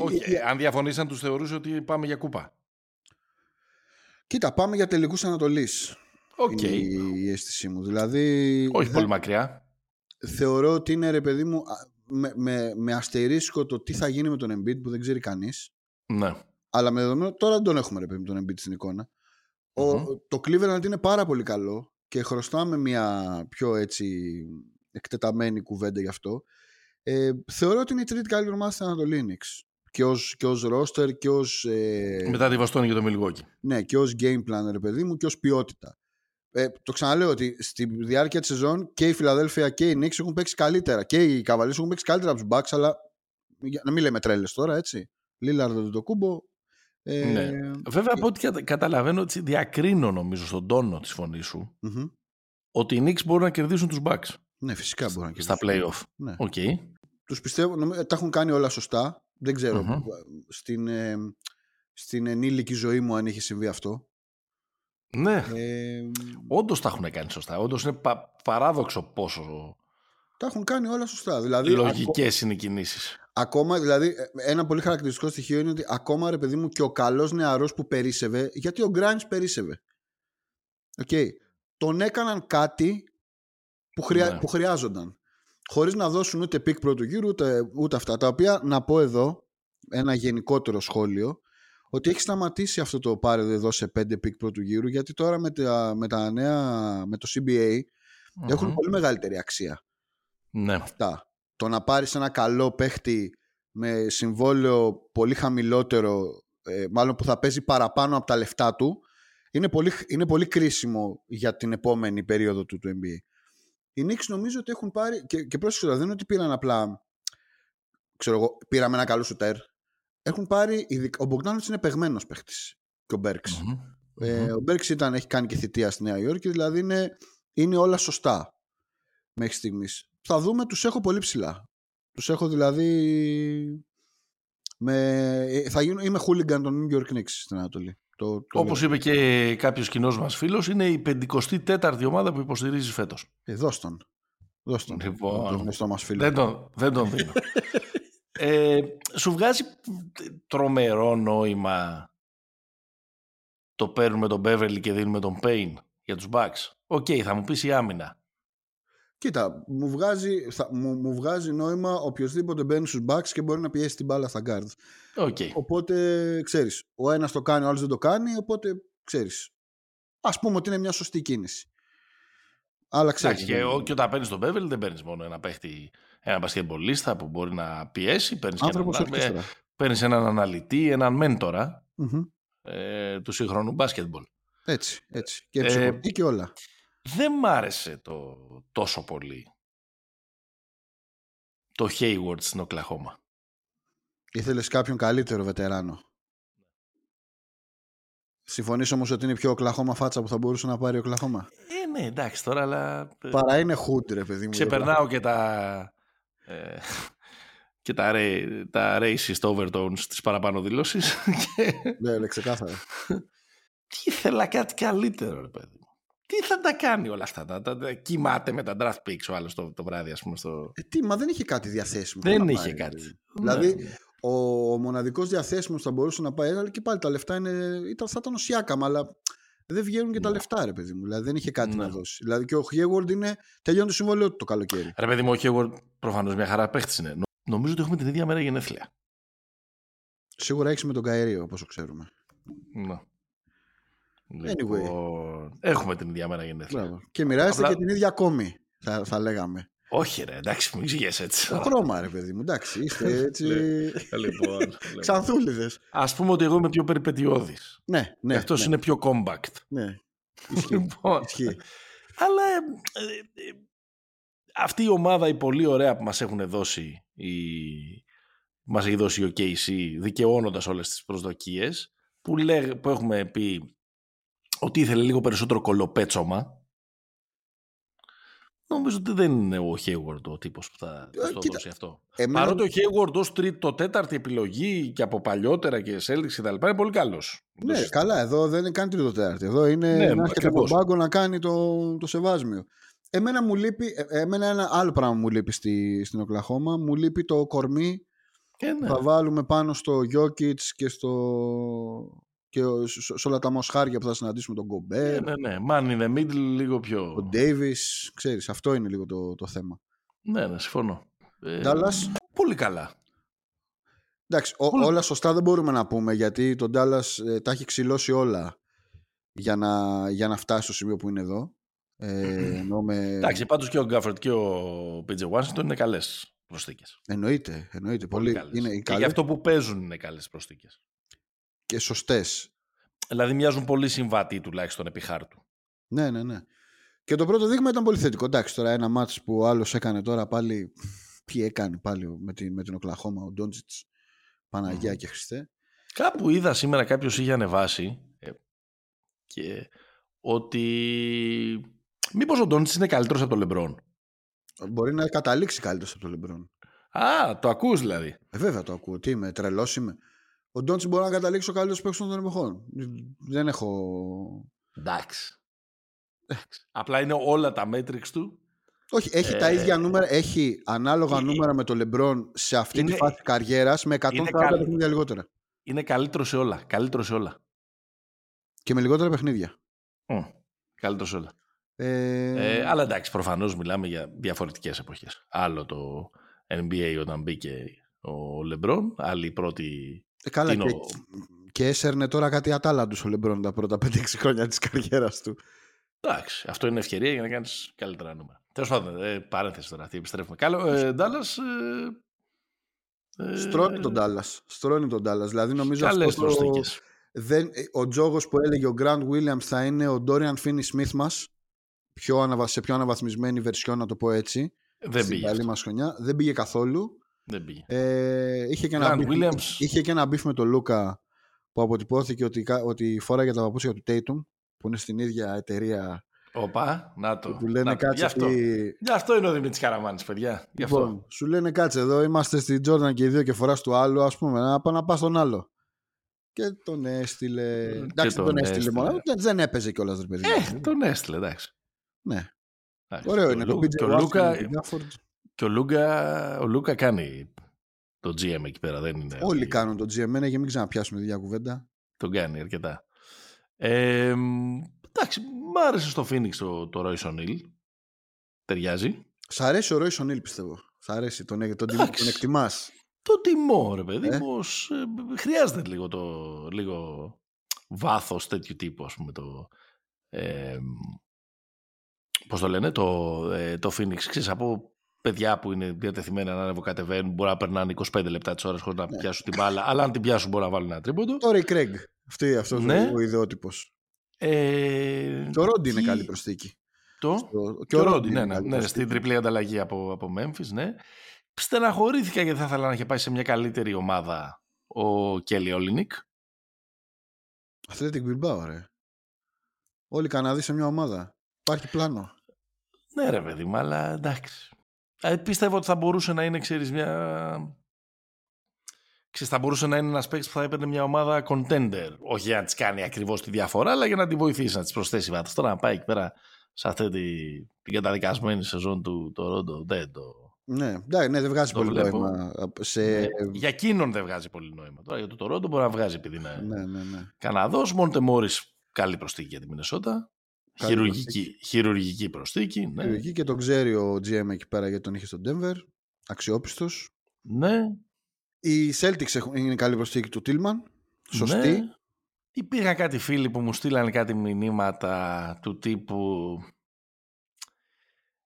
Όχι, η- η- ε, αν διαφωνείς αν τους θεωρούσε ότι πάμε για κούπα. Κοίτα, πάμε για τελικούς Ανατολής. Οκ. Είναι η, η αίσθησή μου. Δηλαδή, Όχι δεν- πολύ μακριά. θεωρώ ότι είναι ρε παιδί μου α, με, με, με αστερίσκο το τι θα γίνει με τον Embiid που δεν ξέρει κανείς. Ναι. Αλλά με δεδομένο, τώρα δεν τον έχουμε ρε παιδί μου τον Embiid στην εικόνα. Ο, Μμμ. το Cleveland είναι πάρα πολύ καλό και χρωστάμε μια πιο έτσι εκτεταμένη κουβέντα γι' αυτό. Ε, θεωρώ ότι είναι η τρίτη καλύτερη ομάδα στην Ανατολή Knicks. Και ως, και ως roster και ως, ε, Μετά τη Βοστόνη και το Μιλγόκι. ναι, και ως game plan ρε παιδί μου και ως ποιότητα. Ε, το ξαναλέω ότι στη διάρκεια της σεζόν και η Φιλαδέλφια και οι Knicks έχουν παίξει καλύτερα και οι Cavaliers έχουν παίξει καλύτερα από τους Bucks αλλά για να μην λέμε τρέλες τώρα έτσι. Λίλαρντ Αντετοκούνμπο. Ε, Ναι. Βέβαια, από ό,τι κατα- καταλαβαίνω, έτσι, διακρίνω νομίζω στον τόνο της φωνής σου μμμ. ότι οι Knicks μπορούν να κερδίσουν τους Bucks Ναι, φυσικά μπορεί να τους κερδίσουν. play-off. Ναι. Οκ. Τους πιστεύω, νομι- τα έχουν κάνει όλα σωστά. Δεν ξέρω Μμμ. στην, ε, στην ενήλικη ζωή μου αν είχε συμβεί αυτό. Ναι. Ε, Όντως τα έχουν κάνει σωστά. Όντως είναι πα- παράδοξο πόσο τα έχουν κάνει όλα σωστά. Δηλαδή, λογικές είναι οι κινήσεις. Ακόμα, δηλαδή, ε, ένα πολύ χαρακτηριστικό στοιχείο είναι ότι ακόμα ρε παιδί μου και ο καλός νεαρός που περίσευε, γιατί ο Γκράιν περίσευε. Οκ. Τον έκαναν κάτι που, χρειά, Ναι. που χρειάζονταν. Χωρίς να δώσουν ούτε pick πρώτου γύρου, ούτε, ούτε αυτά. Τα οποία να πω εδώ ένα γενικότερο σχόλιο ότι έχει σταματήσει αυτό το πάρε εδώ σε 5 pick πρώτου γύρου γιατί τώρα με τα, με τα νέα, με το CBA έχουν πολύ μεγαλύτερη αξία Ναι. αυτά. Το να πάρεις ένα καλό παίχτη με συμβόλαιο πολύ χαμηλότερο, ε, μάλλον που θα παίζει παραπάνω από τα λεφτά του, είναι πολύ, είναι πολύ κρίσιμο για την επόμενη περίοδο του, του NBA. Οι Knicks νομίζω ότι έχουν πάρει, και, και πρόσεξε τώρα, δεν είναι ότι πήραν απλά, ξέρω εγώ, πήραμε ένα καλό σουτέρ. Έχουν πάρει, ειδικ- ο Μπογκδάνοβιτς είναι παιγμένος παίχτης και ο Μπέρξ. Μμμ. Ε, ο Μπέρξ ήταν, έχει κάνει και θητεία στη Νέα Υόρκη, δηλαδή είναι, είναι όλα σωστά μέχρι στιγμής. Θα δούμε, τους έχω πολύ ψηλά. Τους έχω δηλαδή... Με, ε, θα γίνω, είμαι hooligan των New York Knicks στην Ανατολή. Το, το Όπως είπε και κάποιος κοινός μας φίλος, είναι η 54η ομάδα που υποστηρίζει φέτος. Ε, δώσ' τον. Δώσ' τον. Λοιπόν, τον γνωστό μας φίλο. Δεν τον, δεν τον δίνω. ε, σου βγάζει τρομερό νόημα το παίρνουμε τον Beverly και δίνουμε τον Payne για τους Bucks. Οκ, θα μου πεις η άμυνα. Κοίτα, μου βγάζει, θα, μου, μου βγάζει νόημα οποιοδήποτε μπαίνει στους Bucks και μπορεί να πιέσει την μπάλα στα guard. Οκ. Οπότε, ξέρεις, ο ένας το κάνει, ο άλλος δεν το κάνει, οπότε, ξέρεις, ας πούμε ότι είναι μια σωστή κίνηση. Αλλά ξέρεις. Εντάξει, και, δεν- ο- και όταν παίρνεις τον Beverly δεν παίρνεις μόνο ένα παίχτη, ένα μπασκετμπολίστα που μπορεί να πιέσει. Παίρνεις Άνθρωπος έναν, ορκέστρα. ε, παίρνεις έναν αναλυτή, έναν μέντορα Μμμ. ε, του σύγχρονου μπάσκετμπολ. Έτσι, έτσι. Και Ε, ψυχολογική και όλα. Δεν μ' άρεσε το τόσο πολύ το Hayward στην Οκλαχώμα. Ήθελες κάποιον καλύτερο βετεράνο. Συμφωνείς όμως ότι είναι η πιο οκλαχώμα φάτσα που θα μπορούσε να πάρει ο Οκλαχώμα; Ε, ναι, εντάξει τώρα, αλλά ε, Παρά είναι hood, ρε παιδί μου. ξεπερνάω και τα, ε, και τα, ra- τα racist overtones της παραπάνω δηλώσεις και Ναι, ναι, ξεκάθαρα. τι ήθελα κάτι καλύτερο, ρε παιδί μου. Τι θα τα κάνει όλα αυτά, τα, τα, τα- κοιμάται με τα draft picks ο άλλος το, το βράδυ, ας πούμε, στο... Ε, τι, μα δεν είχε κάτι διαθέσιμο. Δεν να είχε πάρει, κάτι. ρε παιδί. Δηλαδή, Ναι. ο, ο μοναδικός διαθέσιμος που θα μπορούσε να πάει, αλλά και πάλι τα λεφτά είναι, ήταν, θα ήταν ο Σιάκαμ, αλλά δεν βγαίνουν και τα Ναι. λεφτά, ρε παιδί μου. Δηλαδή δεν είχε κάτι Ναι. να δώσει. Δηλαδή και ο Χιέγουαρντ είναι. τελειώνει το συμβόλαιο του το καλοκαίρι. Ρε παιδί μου, ο Χέγουαρντ προφανώς μια χαρά παίχτης είναι. Νο- Νομίζω ότι έχουμε την ίδια μέρα γενέθλια. Σίγουρα έχεις με τον Καερίο, όπως ξέρουμε. Ναι. Anyway. Λοιπόν, έχουμε την ίδια μέρα γενέθλια. Μπράβο. Και μοιράζεστε Απλά- και την ίδια κόμη, θα, θα λέγαμε. Όχι, ρε, εντάξει, μου εξηγεί έτσι. Το χρώμα, ρε παιδί μου. Εντάξει, είστε έτσι. λοιπόν, Ξανθούλιδες. Α πούμε ότι εγώ είμαι πιο περιπετειώδης. Ναι, ναι. Αυτό ναι, είναι πιο compact. Ναι. Ισχύει. Λοιπόν, Ισχύει. αλλά ε, ε, ε, αυτή η ομάδα η πολύ ωραία που μας έχουν δώσει η, μας έχει δώσει ο KC δικαιώνοντας όλες τις προσδοκίες που, λέγ, που έχουμε πει ότι ήθελε λίγο περισσότερο κολοπέτσωμα νομίζω ότι δεν είναι ο Hayward ο τύπος που θα Ε, το κοίτα, δώσει αυτό. Εμένα- Παρότι ο Hayward ως τρίτο, τέταρτη επιλογή και από παλιότερα και σε έλξη και τα λοιπά είναι πολύ καλός. Ναι, καλά, εδώ δεν είναι καν τρίτο τέταρτη. Εδώ είναι Ναι, να έρχεται από ακριβώς. τον πάγκο να κάνει το, το σεβάσμιο. Εμένα μου λείπει, ε, εμένα ένα άλλο πράγμα μου λείπει στη, στην Οκλαχώμα. Μου λείπει το κορμί Ε, ναι. που θα βάλουμε πάνω στο Jokic και, στο, και σε, σε όλα τα μοσχάρια που θα συναντήσουμε τον Ε, Γκομπέρ, ναι, ναι. Man in the middle λίγο πιο... τον Davis. Ξέρεις, αυτό είναι λίγο το, το θέμα. Ναι, ναι, συμφωνώ. Ε, Dallas. Πολύ καλά. Εντάξει, ο- Πολύ- όλα σωστά δεν μπορούμε να πούμε γιατί τον Dallas ε, τα έχει ξυλώσει όλα για να, για να φτάσει στο σημείο που είναι εδώ. Ε, εννοώ με- Εντάξει, πάντως και ο Γκάφερτ και ο PJ Washington είναι καλές προσθήκες. Εννοείται, εννοείται. Πολύ, είναι Και καλές γι' αυτό που παίζουν είναι καλές προσθήκες. Και σωστές. Δηλαδή μοιάζουν πολύ συμβατοί τουλάχιστον επί χάρτου. Ναι, ναι, ναι. Και το πρώτο δείγμα ήταν πολύ θετικό. Εντάξει, τώρα ένα μάτς που ο άλλος έκανε τώρα πάλι... Τι έκανε πάλι με την, με την Οκλαχώμα, ο Ντόντζιτς, Παναγία Μμμ. και Χριστέ. Κάπου είδα σήμερα κάποιος είχε ανεβάσει ε, και ότι μήπως ο Ντόνιτς είναι καλύτερος από τον Λεμπρόν. Μπορεί να καταλήξει καλύτερος από τον Λεμπρόν. Α, το ακούς δηλαδή. Ε, βέβαια το ακούω. Τι είμαι, τρελός είμαι. Ο Ντόντζιτς μπορεί να καταλήξει ο καλύτερος παίκτης των εποχών. Δεν έχω... Εντάξει. Εντάξει. Απλά είναι όλα τα metrics του. Όχι, έχει τα Ε, ίδια νούμερα, έχει ανάλογα ε, νούμερα με τον Λεμπρόν σε αυτή τη είναι- φάση καριέρας με 140 είναι καλ- παιχνίδια λιγότερα. Είναι καλύτερο σε όλα. Καλύτερο σε όλα. Και με λιγότερα παιχνίδια. Μμ. Καλύτερο σε όλα. Ε, Ε, αλλά εντάξει, προφανώς μιλάμε για διαφορετικές εποχές. Άλλο το NBA όταν μπήκε ο Λεμπρόν, άλλη η πρώτη. Ε, καλά, είναι και, ο- και έσαιρνε τώρα κάτι ατάλλαντος ο Λεμπρόν τα πρώτα 5-6 χρόνια της καριέρας του. Εντάξει, αυτό είναι ευκαιρία για να κάνεις καλύτερα νούμερα. Τέλος πάντων, ε, παρένθεση τώρα, τι επιστρέφουμε. Καλό, ε, Ντάλλα. Ε, ε, Στρώνει τον Dallas. Στρώνει τον Dallas. Δηλαδή νομίζω Καλές αυτό το- προσθήκες. δεν, ε, ο τζόγος που έλεγε ο Grant Williams θα είναι ο Dorian Finney-Smith μας πιο αναβα, σε πιο αναβαθμισμένη βερσιόν να το πω έτσι Δεν στην πήγε. καλή αυτό. μας χρονιά δεν πήγε καθόλου Δεν πήγε. ε, είχε, και ένα Grant beef, Williams. είχε και ένα beef με τον Λούκα που αποτυπώθηκε ότι, κα- ότι φόραγε τα παπούτσια του Tatum που είναι στην ίδια εταιρεία Οπα, να το. που του λένε να το. Γι' κάτσε αυτό. τι... Γι' αυτό είναι ο Δημήτρης Καραμάνης, παιδιά. Γι' αυτό. Λοιπόν, σου λένε κάτσε εδώ, είμαστε στην Jordan και οι δύο και φοράς του άλλου, ας πούμε, να, πά- να πας στον άλλο. Και τον έστειλε. Εντάξει, δεν τον τον έστειλε έστειλε. μόνο. Δεν, δεν έπαιζε κιόλας, ρε παιδί. μου. Ε, τον έστειλε, εντάξει. Ναι. Εντάξει. Ωραίο Και είναι ο το Λου- PJ και ο Washington, Λούκα, ο Gafford. Και ο Λούκα, ο Λούκα κάνει το GM εκεί πέρα. Δεν είναι Όλοι ότι κάνουν το GM για μην ξαναπιάσουμε τη κουβέντα. Τον κάνει αρκετά. Ε, μ, εντάξει, μ' άρεσε στο Phoenix το, το Royce O'Neal. Ταιριάζει. Σ' αρέσει ο Royce O'Neal, πιστεύω. Σ' αρέσει, τον, τον, τον, Εντάξει. τον εκτιμάς. Το τιμώ, ρε παιδί Ε. μου. ως, ε, χρειάζεται λίγο, το, λίγο βάθος τέτοιου τύπου, ας πούμε, το... Ε, πώς το λένε, το, ε, το Phoenix. Ξέρεις, από παιδιά που είναι διατεθειμένα να ανεβοκατεβαίνουν, μπορεί να περνάνε 25 λεπτά τις ώρες χωρίς να Ναι. πιάσουν την μπάλα, αλλά αν την πιάσουν μπορεί να βάλουν ένα τρίποντο. Τώρα η Craig. Αυτή, αυτός Ναι. ο, ο ιδεότυπος. Ε, Και ο Ρόντι είναι τι- καλή προσθήκη. Το... Στο- Και ο Ρόντι, είναι ναι, ναι, καλή ναι, προσθήκη. στην τριπλή ανταλλαγή από, από Memphis, ναι. Στεναχωρήθηκα γιατί θα ήθελα να είχε πάει σε μια καλύτερη ομάδα ο Κέλι Όλινικ. Athletic Bilbao, ρε. Όλοι οι Καναδοί σε μια ομάδα. Υπάρχει πλάνο. Ναι ρε παιδί μου, αλλά εντάξει. Ε, πίστευα ότι θα μπορούσε να είναι, ξέρεις, μια... Ξέρεις, θα μπορούσε να είναι ένας παίκτης που θα έπαιρνε μια ομάδα contender. Όχι για να της κάνει ακριβώς τη διαφορά, αλλά για να τη βοηθήσει, να της προσθέσει βάθος. Τώρα να πάει εκεί πέρα σε αυτή τη, την καταδικασμένη σεζόν του το Ρόντο, δεν το, Ναι, ναι, ναι, δεν βγάζει Το πολύ βλέπω. νόημα. Σε... Ναι. Για εκείνον δεν βγάζει πολύ νόημα. Τώρα για το Toronto μπορεί να βγάζει επειδή είναι Ναι, ναι, ναι. Καναδός. Μόντε Μόρις καλή προσθήκη για τη Μινεσότα. Καλή Χειρουργική, χειρουργική προσθήκη. Ναι. Εκεί και τον ξέρει ο GM εκεί πέρα γιατί τον είχε στον Denver. Αξιόπιστος. ναι. Οι Celtics έχουν, είναι καλή προσθήκη του Tillman. Σωστή. Ναι. Υπήρχαν κάτι φίλοι που μου στείλανε κάτι μηνύματα του τύπου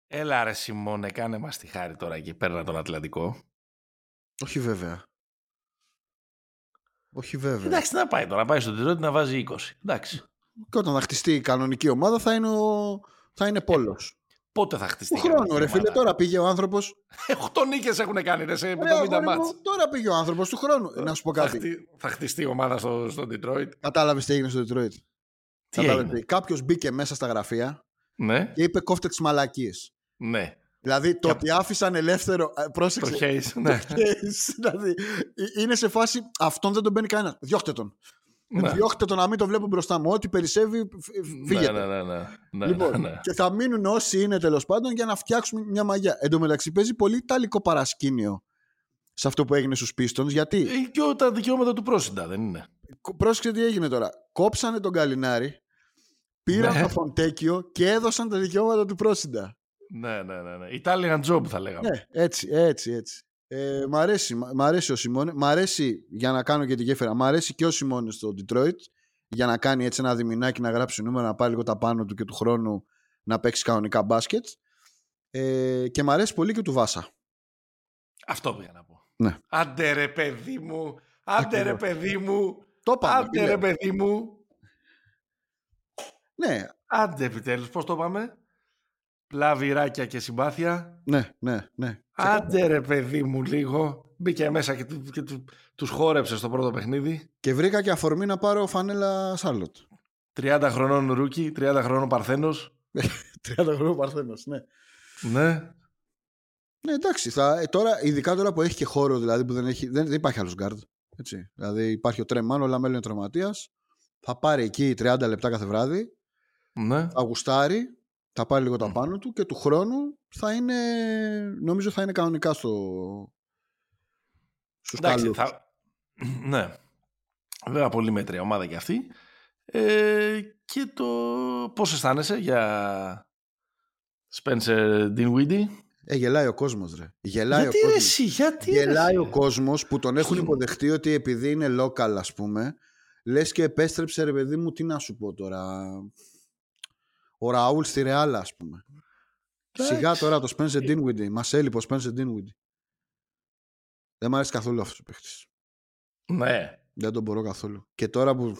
Έλα ρε Σιμώνε, κάνε μας τη χάρη τώρα και παίρνα τον Ατλαντικό. Όχι βέβαια. Όχι βέβαια. Εντάξει, τι να πάει τώρα, να πάει στο Detroit να βάζει 20. Εντάξει. Και όταν θα χτιστεί η κανονική ομάδα θα είναι, ο... θα είναι πόλος. Πότε θα χτιστεί. Του η χρόνου, κανονική ρε φίλε, ομάδα; τώρα πήγε ο άνθρωπος. 8 νίκες έχουν κάνει ρε, σε 70 Ρε, αγόρι μάτς. μου, τώρα πήγε ο άνθρωπος του χρόνου. Να σου πω Θα, κάτι. χτι- θα χτιστεί η ομάδα στο, στο Detroit. Κατάλαβες τι έγινε στο Detroit. Τι έγινε; Κάποιος μπήκε μέσα στα γραφεία Ναι, και είπε κόφτε τις μαλακίες. ναι. Δηλαδή το Και- ότι άφησαν ελεύθερο. ε, Το Πρόσεξε. Hayes, ναι. Hayes, δηλαδή, ε, είναι σε φάση αυτόν δεν τον μπαίνει κανένας. Διώχτε τον. Ναι. Διώχτε τον να μην το βλέπω μπροστά μου. Ό,τι περισσεύει, φ- Ναι, φύγετε. ναι, ναι, ναι. ναι, Λοιπόν, ναι. και θα μείνουν όσοι είναι τέλος πάντων για να φτιάξουμε μια μαγιά. Εν τω μεταξύ παίζει πολύ ιταλικό παρασκήνιο σε αυτό που έγινε στους Pistons. Γιατί Ε, Και ο- τα δικαιώματα του πρόσιντα, δεν είναι. Κο- πρόσεξε τι έγινε τώρα. Κόψανε τον Καλινάρη, πήραν Ναι. το Φοντέκιο και έδωσαν τα δικαιώματα του πρόσιντα. Ναι, ναι, ναι. ναι. Italian job θα λέγαμε. Ναι, έτσι, έτσι, έτσι. Ε, μ, αρέσει, μ' μ' αρέσει ο Σιμώνε. Μ' αρέσει, για να κάνω και τη γέφυρα, μ' αρέσει και ο Σιμώνε στο Detroit για να κάνει έτσι ένα διμηνάκι να γράψει νούμερα, να πάει λίγο τα πάνω του και του χρόνου να παίξει κανονικά μπάσκετ. Ε, και μ' αρέσει πολύ και του Βάσα. Αυτό πήγα να πω. Ναι. Άντε ρε παιδί μου. Άντε ρε Ακριβώς. παιδί μου. Το πάμε. τι Άντε ρε λέω. παιδί μου. Ναι, Άντε επιτέλους. Πώς το πάμε; Πλαβυράκια και συμπάθεια. ναι, ναι, ναι. Άντε ρε παιδί μου λίγο. Μπήκε μέσα και, του, και του, τους χόρεψε στο πρώτο παιχνίδι. Και βρήκα και αφορμή να πάρω φανέλα Σάρλοτ. 30 χρονών Ρούκι, 30 χρονών Παρθένος. 30 χρόνια Παρθένος, ναι. Ναι. Ναι, εντάξει. Θα, ε, τώρα, ειδικά τώρα που έχει και χώρο, δηλαδή που δεν, έχει, δεν, δεν υπάρχει άλλος γκάρντ. Έτσι. Δηλαδή υπάρχει ο Τρε Μαν, ο Λαμέλο είναι τραυματίας. Θα πάρει εκεί 30 λεπτά κάθε βράδυ. Ναι. Θα γουστάρει. Θα πάρει λίγο τα Μμ. πάνω του και του χρόνου θα είναι. Νομίζω θα είναι κανονικά στο. Στους Εντάξει, καλούς. θα... ναι. Βέβαια πολύ μέτρια ομάδα και αυτή. Ε, και το πώς αισθάνεσαι για Spencer Dinwiddie; Ε, γελάει ο κόσμος, ρε. Γελάει γιατί ο ρε κόσμος. εσύ, γιατί ρε Γελάει εσύ; ο κόσμος που τον έχουν Σου- υποδεχτεί ότι επειδή είναι local, ας πούμε, λες και επέστρεψε, ρε παιδί μου, τι να σου πω τώρα. Ο Ραούλ στη Ρεάλα, ας πούμε. Εντάξει. Σιγά τώρα το Spencer Dinwiddie. Μας έλειπε ο Spencer Dinwiddie. Δεν μου αρέσει καθόλου αυτός ο παίχτης. Ναι. Δεν τον μπορώ καθόλου. Και τώρα που.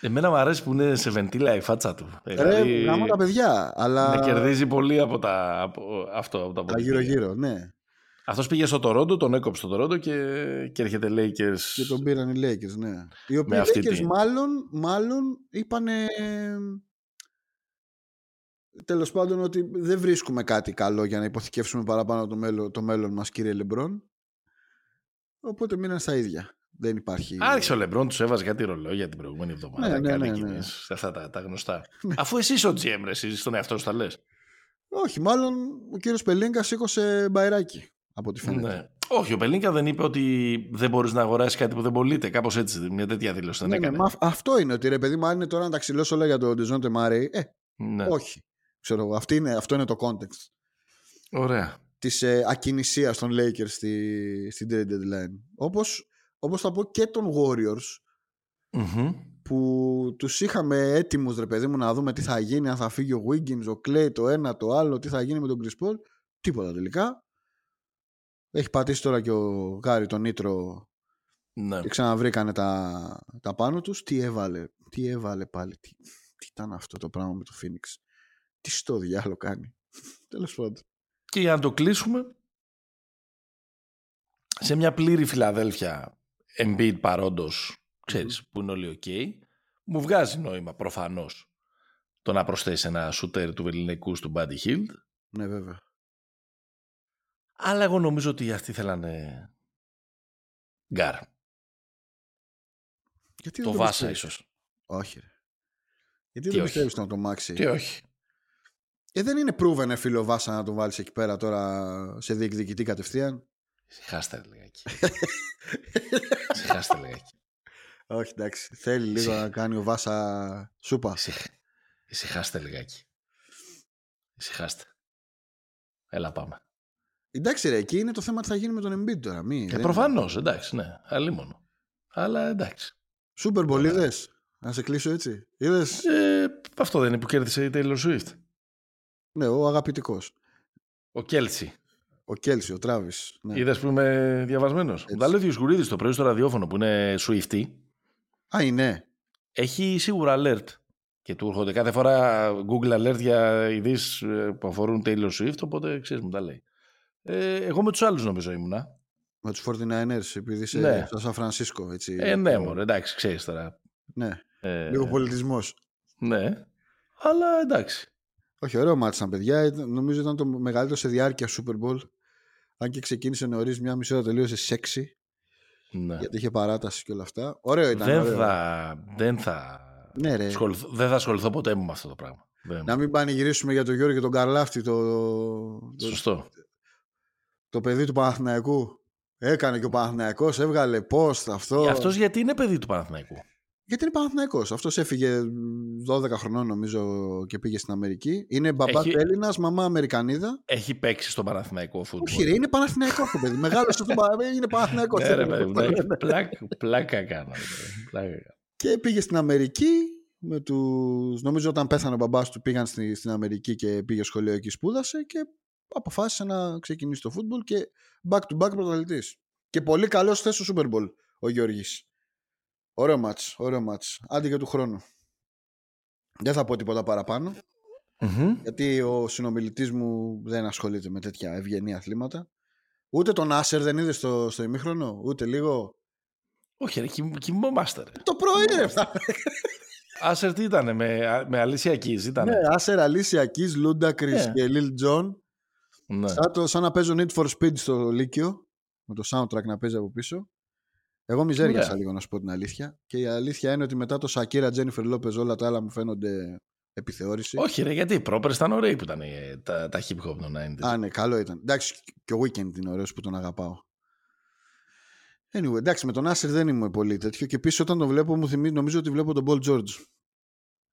Εμένα μου αρέσει που είναι σε βεντίλα η φάτσα του. Ρε, Δηλαδή, γάμω τα παιδιά. Αλλά. με κερδίζει πολύ από, τα, από αυτό. Από τα Τα αποτυχία. γύρω-γύρω, ναι. Αυτός πήγε στο Τορόντο, τον έκοψε στο Τορόντο και, και έρχεται Lakers. Και τον πήραν οι Lakers, ναι. Οι οποίοι αυτή Lakers την- μάλλον, μάλλον είπανε τέλος πάντων ότι δεν βρίσκουμε κάτι καλό για να υποθηκεύσουμε παραπάνω το μέλλον, το μέλλον μας κύριε Λεμπρόν. Οπότε μείναν στα ίδια. Δεν υπάρχει... Άρχισε ο Λεμπρόν, τους έβαζε κάτι ρολόγια την προηγούμενη εβδομάδα. Ναι, ναι, κάνει ναι, εκείνες, ναι. σε αυτά τα, τα γνωστά. Αφού εσύ είσαι ο GM, ρε, εσύ στον εαυτό σου τα λες. Όχι, μάλλον ο κύριος Πελίνκα σήκωσε μπαϊράκι από ό,τι φαίνεται. Ναι. Όχι, ο Πελίνκα δεν είπε ότι δεν μπορείς να αγοράσεις κάτι που δεν πωλείται. Κάπως έτσι, μια τέτοια δήλωση δεν Ναι, ναι, έκανε. μα αυ- αυτό είναι ότι ρε παιδί μου, αν είναι τώρα να τα ξυλώσω όλα για τον Ντεζόντε Μάρεϊ, ε, Ναι. όχι. Ξέρω, εγώ, αυτή είναι, αυτό είναι το context. Ωραία. της ε, ακινησίας των Lakers στη, στην trade deadline. Όπως, όπως θα πω και των Warriors Μμμ. που τους είχαμε έτοιμους ρε παιδί μου να δούμε τι θα γίνει αν θα φύγει ο Wiggins, ο Clay, το ένα, το άλλο, τι θα γίνει με τον Chris Paul. Τίποτα τελικά. Έχει πατήσει τώρα και ο Γάρι τον Νίτρο Ναι. και ξαναβρήκανε τα, τα πάνω τους. Τι έβαλε, τι έβαλε πάλι, τι, τι ήταν αυτό το πράγμα με το Phoenix. Τι στο διάολο κάνει. Τέλος πάντων. Και για να το κλείσουμε, σε μια πλήρη Φιλαδέλφια Embiid παρόντος, ξέρεις, που είναι όλοι οκ, μου βγάζει νόημα προφανώς το να προσθέσει ένα σούτερ του βεληνεκούς του Buddy Hield, Ναι βέβαια. αλλά εγώ νομίζω ότι αυτοί θέλανε γκαρντ. Γιατί Το δεν Βάσα πιστεύεις; ίσως. Όχι ρε. Γιατί Τι δεν όχι. πιστεύεις να το μάξει; Και όχι. Ε, δεν είναι proven φίλο Βάσα να τον βάλεις εκεί πέρα τώρα σε διεκδικητή κατευθείαν. Συχάστε ρε λιγάκι. Συχάστε λιγάκι. Όχι, εντάξει. Θέλει λίγο Συ- να κάνει ο Βάσα σούπα. Ησυχ- Ησυχάστε λιγάκι. Ησυχάστε. Έλα πάμε. Εντάξει, ρε, εκεί είναι το θέμα τι θα γίνει με τον Embiid τώρα. Μη, Ε, Προφανώς, εντάξει, ναι. Αλλήμον. Αλλά εντάξει. Super Bowl είδες; Να σε κλείσω έτσι. Είδες; Ε, αυτό δεν είναι που κέρδισε η Taylor Swift. Ναι, ο αγαπητικός. Ο Κέλτσι. Ο Κέλσι, ο Τράβης. Ναι. Είδες που είμαι διαβασμένος. Μου τα λέει ο Διοσκουρίδη το πρωί στο ραδιόφωνο που είναι Swifty. Α, είναι. Έχει σίγουρα alert. Και του έρχονται κάθε φορά Google alert για ειδήσεις που αφορούν Taylor Swift. Οπότε ξέρεις, μου τα λέει. Ε, εγώ με τους άλλους νομίζω ήμουνα. Με τους 49ers, επειδή είσαι Ναι. στο Σαν Φρανσίσκο. Έτσι, Ε, ναι, μωρέ, εντάξει, ξέρεις τώρα. ναι. Ε, Λίγο πολιτισμός. Ναι. Αλλά εντάξει. Όχι, ωραίο μάτι ήταν, παιδιά. Ήταν- Νομίζω ήταν το μεγαλύτερο σε διάρκεια Super Bowl. Αν και ξεκίνησε νωρίς, μια μισή ώρα τελείωσε σεξι. Ναι. Γιατί είχε παράταση και όλα αυτά. Ωραίο ήταν. Δεν ωραίο. θα, δεν θα Ναι, ρε. ασχοληθώ, δεν θα ασχοληθώ ποτέ μου με αυτό το πράγμα. Δεν- Να μην πανηγυρίσουμε για τον Γιώργο και τον Καρλάφτη, το, το, Σωστό. το παιδί του Παναθηναϊκού. Έκανε και ο Παναθηναϊκός, έβγαλε post αυτό. Αυτός γιατί είναι παιδί του Παναθηναϊκού; Γιατί είναι Παναθηναϊκός. Αυτός έφυγε 12 χρονών νομίζω και πήγε στην Αμερική. Είναι μπαμπά Έχει- του Έλληνας, μαμά Αμερικανίδα. Έχει παίξει στον Παναθηναϊκό φούτμπολ. Όχι ρε, είναι Παναθηναϊκός το παιδί. Μεγάλωσε το Πα- είναι Παναθηναϊκός. Ναι, ρε, παιδί μου, εντάξει, πλάκα, πλάκα κάνω. ρε, παιδί, Πλάκα κάνω. Και πήγε στην Αμερική με τους... Νομίζω όταν πέθανε ο μπαμπάς του πήγαν στη, στην Αμερική και πήγε σχολείο εκεί σπούδασε και αποφάσισε να ξεκινήσει το φούτμπολ και back to back πρωταθλητής. Και πολύ καλός θέση στο Super Bowl ο Γιώργης. Ωραίο μάτς, ωραίο μάτς. Άντε για του χρόνου. Δεν θα πω τίποτα παραπάνω, Μμμ. γιατί ο συνομιλητής μου δεν ασχολείται με τέτοια ευγενή αθλήματα. Ούτε τον Άσερ δεν είδε στο, στο ημίχρονο, ούτε λίγο. Όχι, ρε, κοιμ- κοιμόμαστε. Ρε. Το πρωί ρε, αυτά. Άσερ τι ήταν, με, με Αλίσια Κις ήταν. Ναι, Άσερ, Αλήσια Κις, Λούντακρις Ναι. και Λιλ Τζον. Ναι. Σαν, το, σαν να παίζω Need for Speed στο Λύκειο, με το soundtrack να παίζει από πίσω. Εγώ μιζέριασα Ωραία. λίγο να σου πω την αλήθεια. Και η αλήθεια είναι ότι μετά το Σακίρα, Τζένιφερ Λόπεζ, όλα τα άλλα μου φαίνονται επιθεώρηση. Όχι, ρε, γιατί οι πρόπερσι ήταν ωραίοι που ήταν ε, τα, τα hip hop των 90s. Α, ναι, καλό ήταν. Εντάξει, και ο Weeknd είναι ωραίος που τον αγαπάω. Anyway, εντάξει, με τον Άσερ δεν ήμουν πολύ τέτοιο. Και επίσης όταν τον βλέπω, μου θυμίζει, νομίζω ότι βλέπω τον Paul George.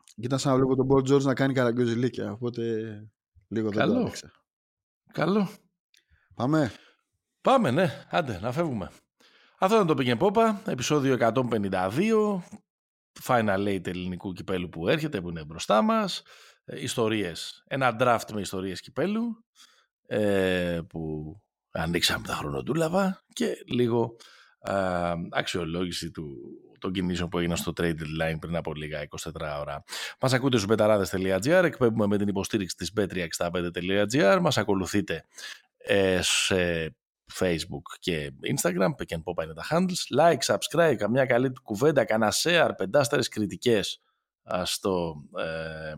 Και ήταν σαν να βλέπω τον Paul George να κάνει καραγκιόζηλίκια. Οπότε λίγο δεν το Καλό. άντεξα. Καλό. Πάμε. Πάμε, ναι. Άντε, να φεύγουμε. Αυτό ήταν το Pick and Popa, επεισόδιο 152. Final Eight ελληνικού κυπέλου που έρχεται, που είναι μπροστά μας. Ε, ιστορίες. Ένα draft με ιστορίες κυπέλου ε, που ανοίξαμε τα χρονοτούλαβα και λίγο α, αξιολόγηση του, των κινήσεων που έγιναν στο trade line πριν από λίγα 24 ώρα. Μας ακούτε στους betarades.gr, εκπέμπουμε με την υποστήριξη της bet365.gr, μας ακολουθείτε ε, σε Facebook και Instagram, pick and pop είναι τα handles, like, subscribe, καμιά καλή κουβέντα, κανένα share, πεντάστερες κριτικές α, στο, ε,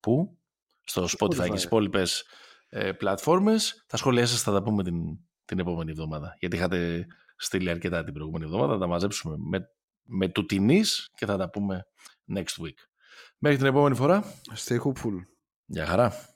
πού; στο Spotify, Spotify. και στις υπόλοιπες ε, πλατφόρμες. Τα σχόλιά σας θα τα πούμε την, την επόμενη εβδομάδα, γιατί είχατε στείλει αρκετά την προηγούμενη εβδομάδα, θα τα μαζέψουμε με, με του τινής και θα τα πούμε next week. Μέχρι την επόμενη φορά, Stay hopeful. γεια χαρά.